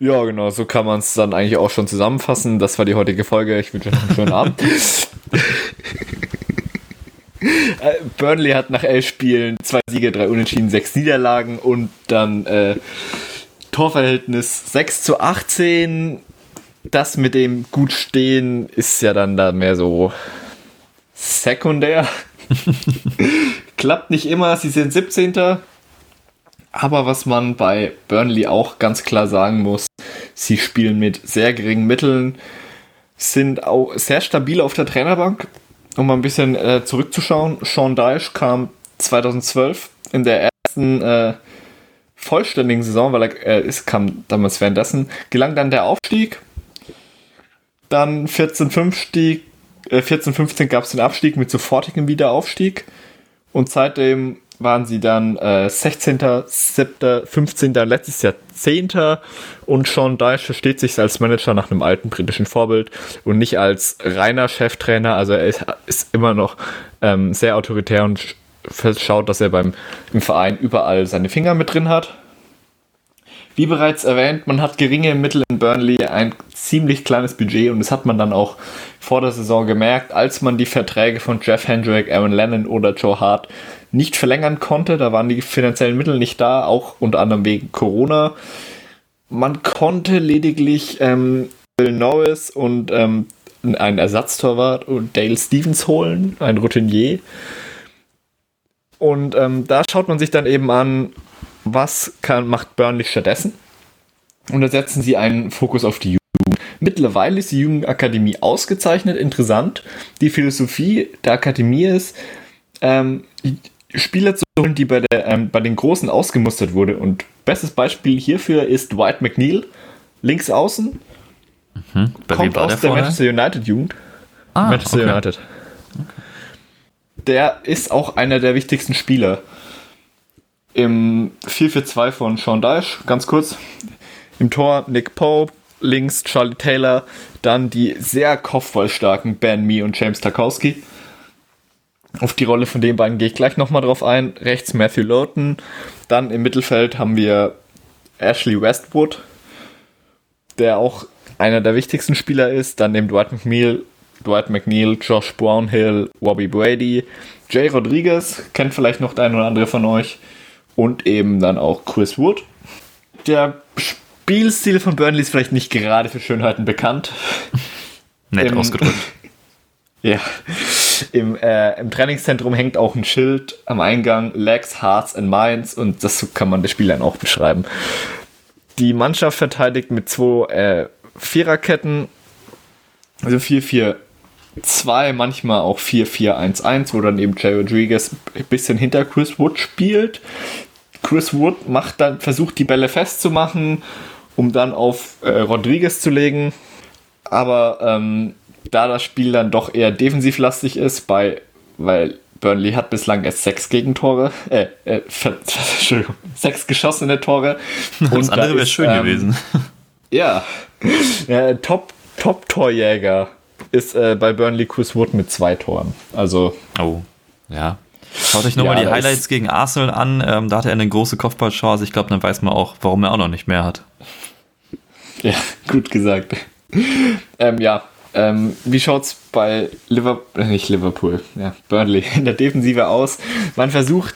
Ja, genau, so kann man es dann eigentlich auch schon zusammenfassen. Das war die heutige Folge. Ich wünsche euch einen schönen Abend. Äh, Burnley hat nach elf Spielen zwei Siege, drei Unentschieden, sechs Niederlagen und dann äh, Torverhältnis 6 zu 18. Das mit dem gut stehen ist ja dann da mehr so sekundär. Klappt nicht immer, sie sind 17. Aber was man bei Burnley auch ganz klar sagen muss, sie spielen mit sehr geringen Mitteln, sind auch sehr stabil auf der Trainerbank. Um mal ein bisschen äh, zurückzuschauen, Sean Dyche kam 2012 in der ersten äh, vollständigen Saison, weil er äh, ist, kam damals währenddessen, gelang dann der Aufstieg. Dann 14-15 äh, 14, gab es den Abstieg mit sofortigem Wiederaufstieg. Und seitdem waren sie dann äh, 16., 7., 15., letztes Jahr 10. Und Sean Dyche versteht sich als Manager nach einem alten britischen Vorbild und nicht als reiner Cheftrainer. Also er ist, ist immer noch ähm, sehr autoritär und schaut, dass er beim, im Verein überall seine Finger mit drin hat. Wie bereits erwähnt, man hat geringe Mittel in Burnley, ein ziemlich kleines Budget und das hat man dann auch vor der Saison gemerkt, als man die Verträge von Jeff Hendrick, Aaron Lennon oder Joe Hart nicht verlängern konnte. Da waren die finanziellen Mittel nicht da, auch unter anderem wegen Corona. Man konnte lediglich ähm, Bill Norris und ähm, einen Ersatztorwart und Dale Stevens holen, ein Routinier. Und ähm, da schaut man sich dann eben an, was kann, macht Burnley stattdessen? Und da setzen sie einen Fokus auf die Jugend. Mittlerweile ist die Jugendakademie ausgezeichnet, interessant. Die Philosophie der Akademie ist, ähm, Spieler zu holen, die bei, der, ähm, bei den Großen ausgemustert wurde. Und bestes Beispiel hierfür ist Dwight McNeil, links außen. Mhm. kommt aus der, der Manchester United Jugend. Ah, Manchester okay. United. Okay. der ist auch einer der wichtigsten Spieler. Im 4-4-2 von Sean Dyche, ganz kurz. Im Tor Nick Pope, links Charlie Taylor, dann die sehr kopfballstarken Ben Mee und James Tarkowski. Auf die Rolle von den beiden gehe ich gleich nochmal drauf ein. Rechts Matthew Lowton. Dann im Mittelfeld haben wir Ashley Westwood, der auch einer der wichtigsten Spieler ist. Dann neben Dwight McNeil, Dwight McNeil, Josh Brownhill, Bobby Brady, Jay Rodriguez, kennt vielleicht noch der ein oder andere von euch. Und eben dann auch Chris Wood. Der Spielstil von Burnley ist vielleicht nicht gerade für Schönheiten bekannt. Nett Im- ausgedrückt. Ja. Im, äh, Im Trainingszentrum hängt auch ein Schild am Eingang, Legs, Hearts and Minds und das kann man den Spielern auch beschreiben. Die Mannschaft verteidigt mit zwei äh, Viererketten, also 4-4-2, manchmal auch 4-4-1-1, wo dann eben Jay Rodriguez ein bisschen hinter Chris Wood spielt. Chris Wood macht dann, versucht die Bälle festzumachen, um dann auf äh, Rodriguez zu legen. Aber ähm, da das Spiel dann doch eher defensivlastig ist, bei, weil Burnley hat bislang erst sechs Gegentore, äh, äh, Entschuldigung, sechs geschossene Tore. Das Und da andere wäre ist, schön ähm, gewesen. Ja, ja Top, Top-Torjäger ist äh, bei Burnley Chris Wood mit zwei Toren. Also, Oh, ja. Schaut euch nochmal Ja, die da Highlights gegen Arsenal an. Ähm, da hatte er eine große Kopfballchance. Ich glaube, dann weiß man auch, warum er auch noch nicht mehr hat. ja, gut gesagt. ähm, ja, ähm, wie schaut's bei Liverpool, nicht Liverpool, ja, Burnley in der Defensive aus? Man versucht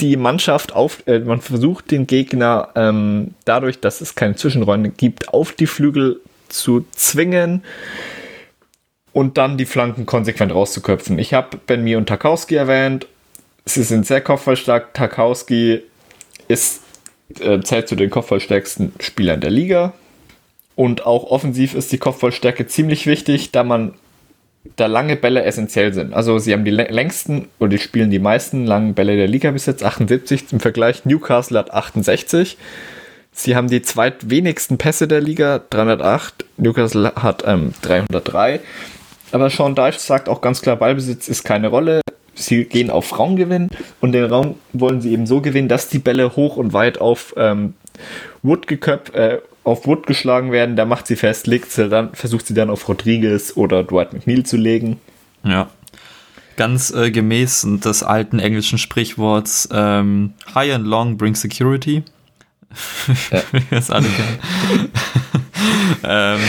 die Mannschaft auf, äh, man versucht den Gegner ähm, dadurch, dass es keine Zwischenräume gibt, auf die Flügel zu zwingen und dann die Flanken konsequent rauszuköpfen. Ich habe Ben Mee und Tarkowski erwähnt. Sie sind sehr kopfballstark. Tarkowski ist, äh, zählt zu den kopfballstärksten Spielern der Liga. Und auch offensiv ist die Kopfballstärke ziemlich wichtig, da man da lange Bälle essentiell sind. Also sie haben die lä- längsten oder die spielen die meisten langen Bälle der Liga bis jetzt, 78 im Vergleich. Newcastle hat 68. Sie haben die zweitwenigsten Pässe der Liga, 308. Newcastle hat ähm, 303. Aber Sean Dyche sagt auch ganz klar, Ballbesitz ist keine Rolle. Sie gehen auf Raumgewinn und den Raum wollen sie eben so gewinnen, dass die Bälle hoch und weit auf ähm, Wood geköpft, äh, auf Wood geschlagen werden. Der macht sie fest, legt sie dann, versucht sie dann auf Rodriguez oder Dwight McNeil zu legen. Ja. Ganz äh, gemäß des alten englischen Sprichworts ähm, High and Long bring Security. Ja. Es alle kennen. ähm,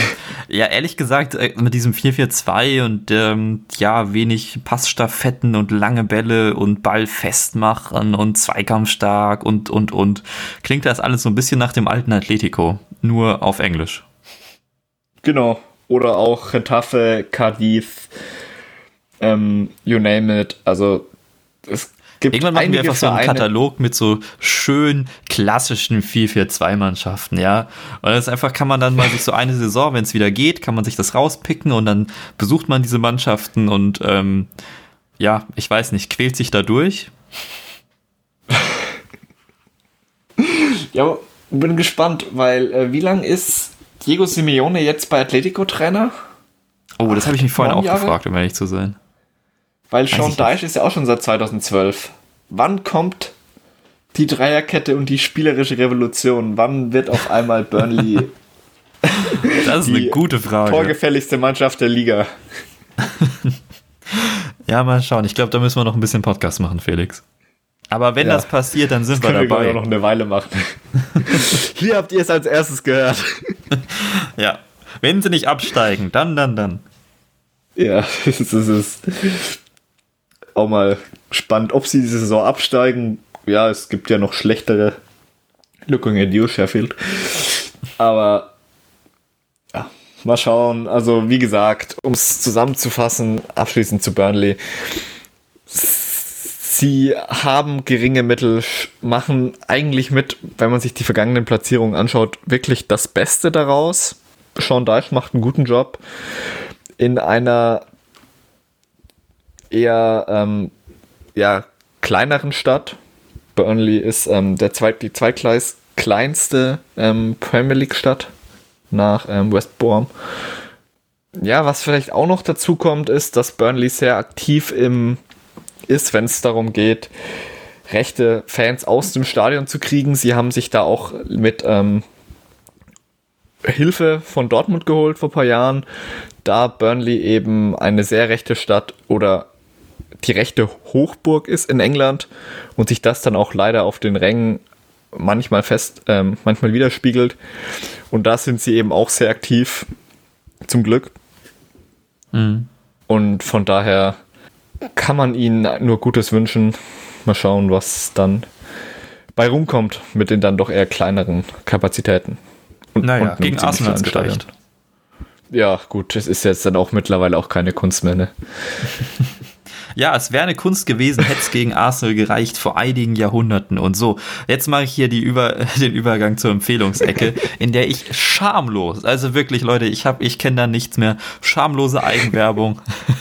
ja, ehrlich gesagt, äh, mit diesem 4-4-2 und ähm, ja, wenig Passstaffetten und lange Bälle und Ball festmachen und Zweikampfstark und, und, und, klingt das alles so ein bisschen nach dem alten Atletico, nur auf Englisch. Genau. Oder auch Retafe, Cadiz, ähm, you name it. Also es gibt Irgendwann machen wir einfach so einen Vereine- Katalog mit so schön klassischen 4-4-2-Mannschaften, ja. Und das ist einfach, kann man dann mal sich so eine Saison, wenn es wieder geht, kann man sich das rauspicken und dann besucht man diese Mannschaften und ähm, ja, ich weiß nicht, quält sich da durch. Ja, bin gespannt, weil äh, wie lang ist Diego Simeone jetzt bei Atletico Trainer? Oh, das habe ich mich vorhin auch Jahre? gefragt, um ehrlich zu sein. Weil Sean. Dyche ist ja auch schon seit 2012. Wann kommt die Dreierkette und die spielerische Revolution? Wann wird auf einmal Burnley Das ist Die eine gute Frage. torgefälligste Mannschaft der Liga? Ja, mal schauen. Ich glaube, da müssen wir noch ein bisschen Podcast machen, Felix. Aber wenn Ja. das passiert, dann sind wir Können wir dabei. auch noch eine Weile machen. Hier habt ihr es als erstes gehört. Ja. Wenn sie nicht absteigen, dann, dann, dann. Ja, es ist, es ist auch mal spannend, ob sie diese Saison absteigen. Ja, es gibt ja noch schlechtere. Looking at you, Sheffield. Aber ja, mal schauen. Also, wie gesagt, um es zusammenzufassen, abschließend zu Burnley. Sie haben geringe Mittel, machen eigentlich mit, wenn man sich die vergangenen Platzierungen anschaut, wirklich das Beste daraus. Sean Dyche macht einen guten Job in einer eher ähm, ja, kleineren Stadt. Burnley ist ähm, der zweit, die zweitkleis kleinste ähm, Premier League Stadt nach ähm, West Brom. Ja, was vielleicht auch noch dazu kommt, ist, dass Burnley sehr aktiv im ist, wenn es darum geht, rechte Fans aus dem Stadion zu kriegen. Sie haben sich da auch mit ähm, Hilfe von Dortmund geholt vor ein paar Jahren, da Burnley eben eine sehr rechte Stadt oder die rechte Hochburg ist in England und sich das dann auch leider auf den Rängen manchmal fest, ähm, manchmal widerspiegelt. Und da sind sie eben auch sehr aktiv, zum Glück. Mhm. Und von daher kann man ihnen nur Gutes wünschen. Mal schauen, was dann bei rumkommt mit den dann doch eher kleineren Kapazitäten. Und, naja, und gegen Arsenal gereicht. Ja, gut, es ist jetzt dann auch mittlerweile auch keine Kunst mehr, ne? Ja, es wäre eine Kunst gewesen, hätte es gegen Arsenal gereicht vor einigen Jahrhunderten und so. Jetzt mache ich hier die Über den Übergang zur Empfehlungsecke, in der ich schamlos, also wirklich Leute, ich habe, ich kenne da nichts mehr, schamlose Eigenwerbung.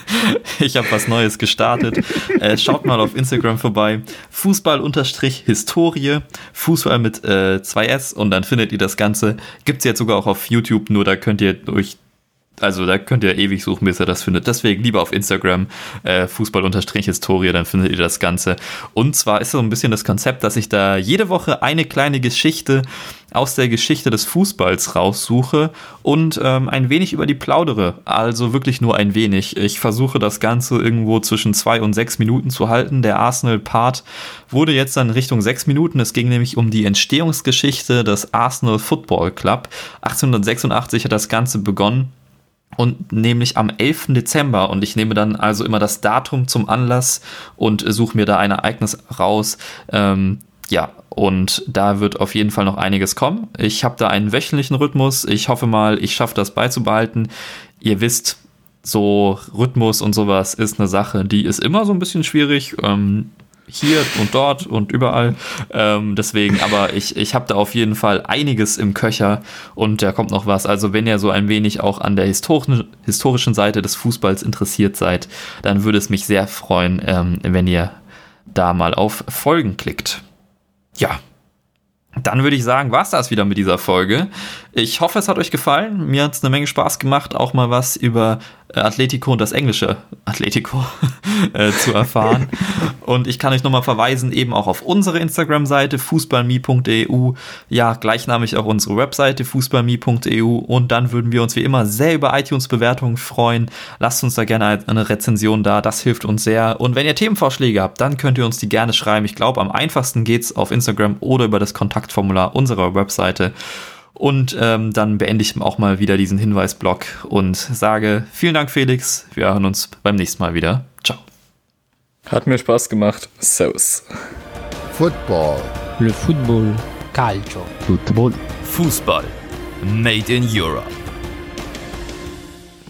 ich habe was Neues gestartet. Äh, schaut mal auf Instagram vorbei. Fußball-Historie, Fußball mit äh, 2S und dann findet ihr das Ganze. Gibt es jetzt sogar auch auf YouTube, nur da könnt ihr durch also da könnt ihr ewig suchen, bis ihr das findet. Deswegen lieber auf Instagram äh, Fußball-Historie, dann findet ihr das Ganze. Und zwar ist so ein bisschen das Konzept, dass ich da jede Woche eine kleine Geschichte aus der Geschichte des Fußballs raussuche und ähm, ein wenig über die plaudere. Also wirklich nur ein wenig. Ich versuche das Ganze irgendwo zwischen zwei und sechs Minuten zu halten. Der Arsenal-Part wurde jetzt dann Richtung sechs Minuten. Es ging nämlich um die Entstehungsgeschichte des Arsenal Football Club. 1886 hat das Ganze begonnen und nämlich am 11. Dezember und ich nehme dann also immer das Datum zum Anlass und suche mir da ein Ereignis raus. Ähm, ja, und da wird auf jeden Fall noch einiges kommen. Ich habe da einen wöchentlichen Rhythmus. Ich hoffe mal, ich schaffe das beizubehalten. Ihr wisst, so Rhythmus und sowas ist eine Sache, die ist immer so ein bisschen schwierig. Ähm, hier und dort und überall. Ähm, deswegen, aber ich, ich habe da auf jeden Fall einiges im Köcher und da kommt noch was. Also wenn ihr so ein wenig auch an der historischen, historischen Seite des Fußballs interessiert seid, dann würde es mich sehr freuen, ähm, wenn ihr da mal auf Folgen klickt. Ja, dann würde ich sagen, war es das wieder mit dieser Folge. Ich hoffe, es hat euch gefallen. Mir hat es eine Menge Spaß gemacht, auch mal was über Atletico und das englische Atletico äh, zu erfahren. Und ich kann euch nochmal verweisen, eben auch auf unsere Instagram-Seite fußballme.eu. Ja, gleichnamig auch unsere Webseite fußballme.eu. Und dann würden wir uns wie immer sehr über iTunes-Bewertungen freuen. Lasst uns da gerne eine Rezension da, das hilft uns sehr. Und wenn ihr Themenvorschläge habt, dann könnt ihr uns die gerne schreiben. Ich glaube, am einfachsten geht es auf Instagram oder über das Kontaktformular unserer Webseite. Und ähm, dann beende ich auch mal wieder diesen Hinweisblock und sage vielen Dank, Felix. Wir hören uns beim nächsten Mal wieder. Ciao. Hat mir Spaß gemacht. Servus. Football. Le football. Calcio. Football. Fußball. Made in Europe.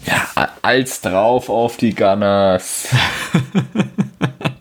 Ja, als drauf auf die Gunners.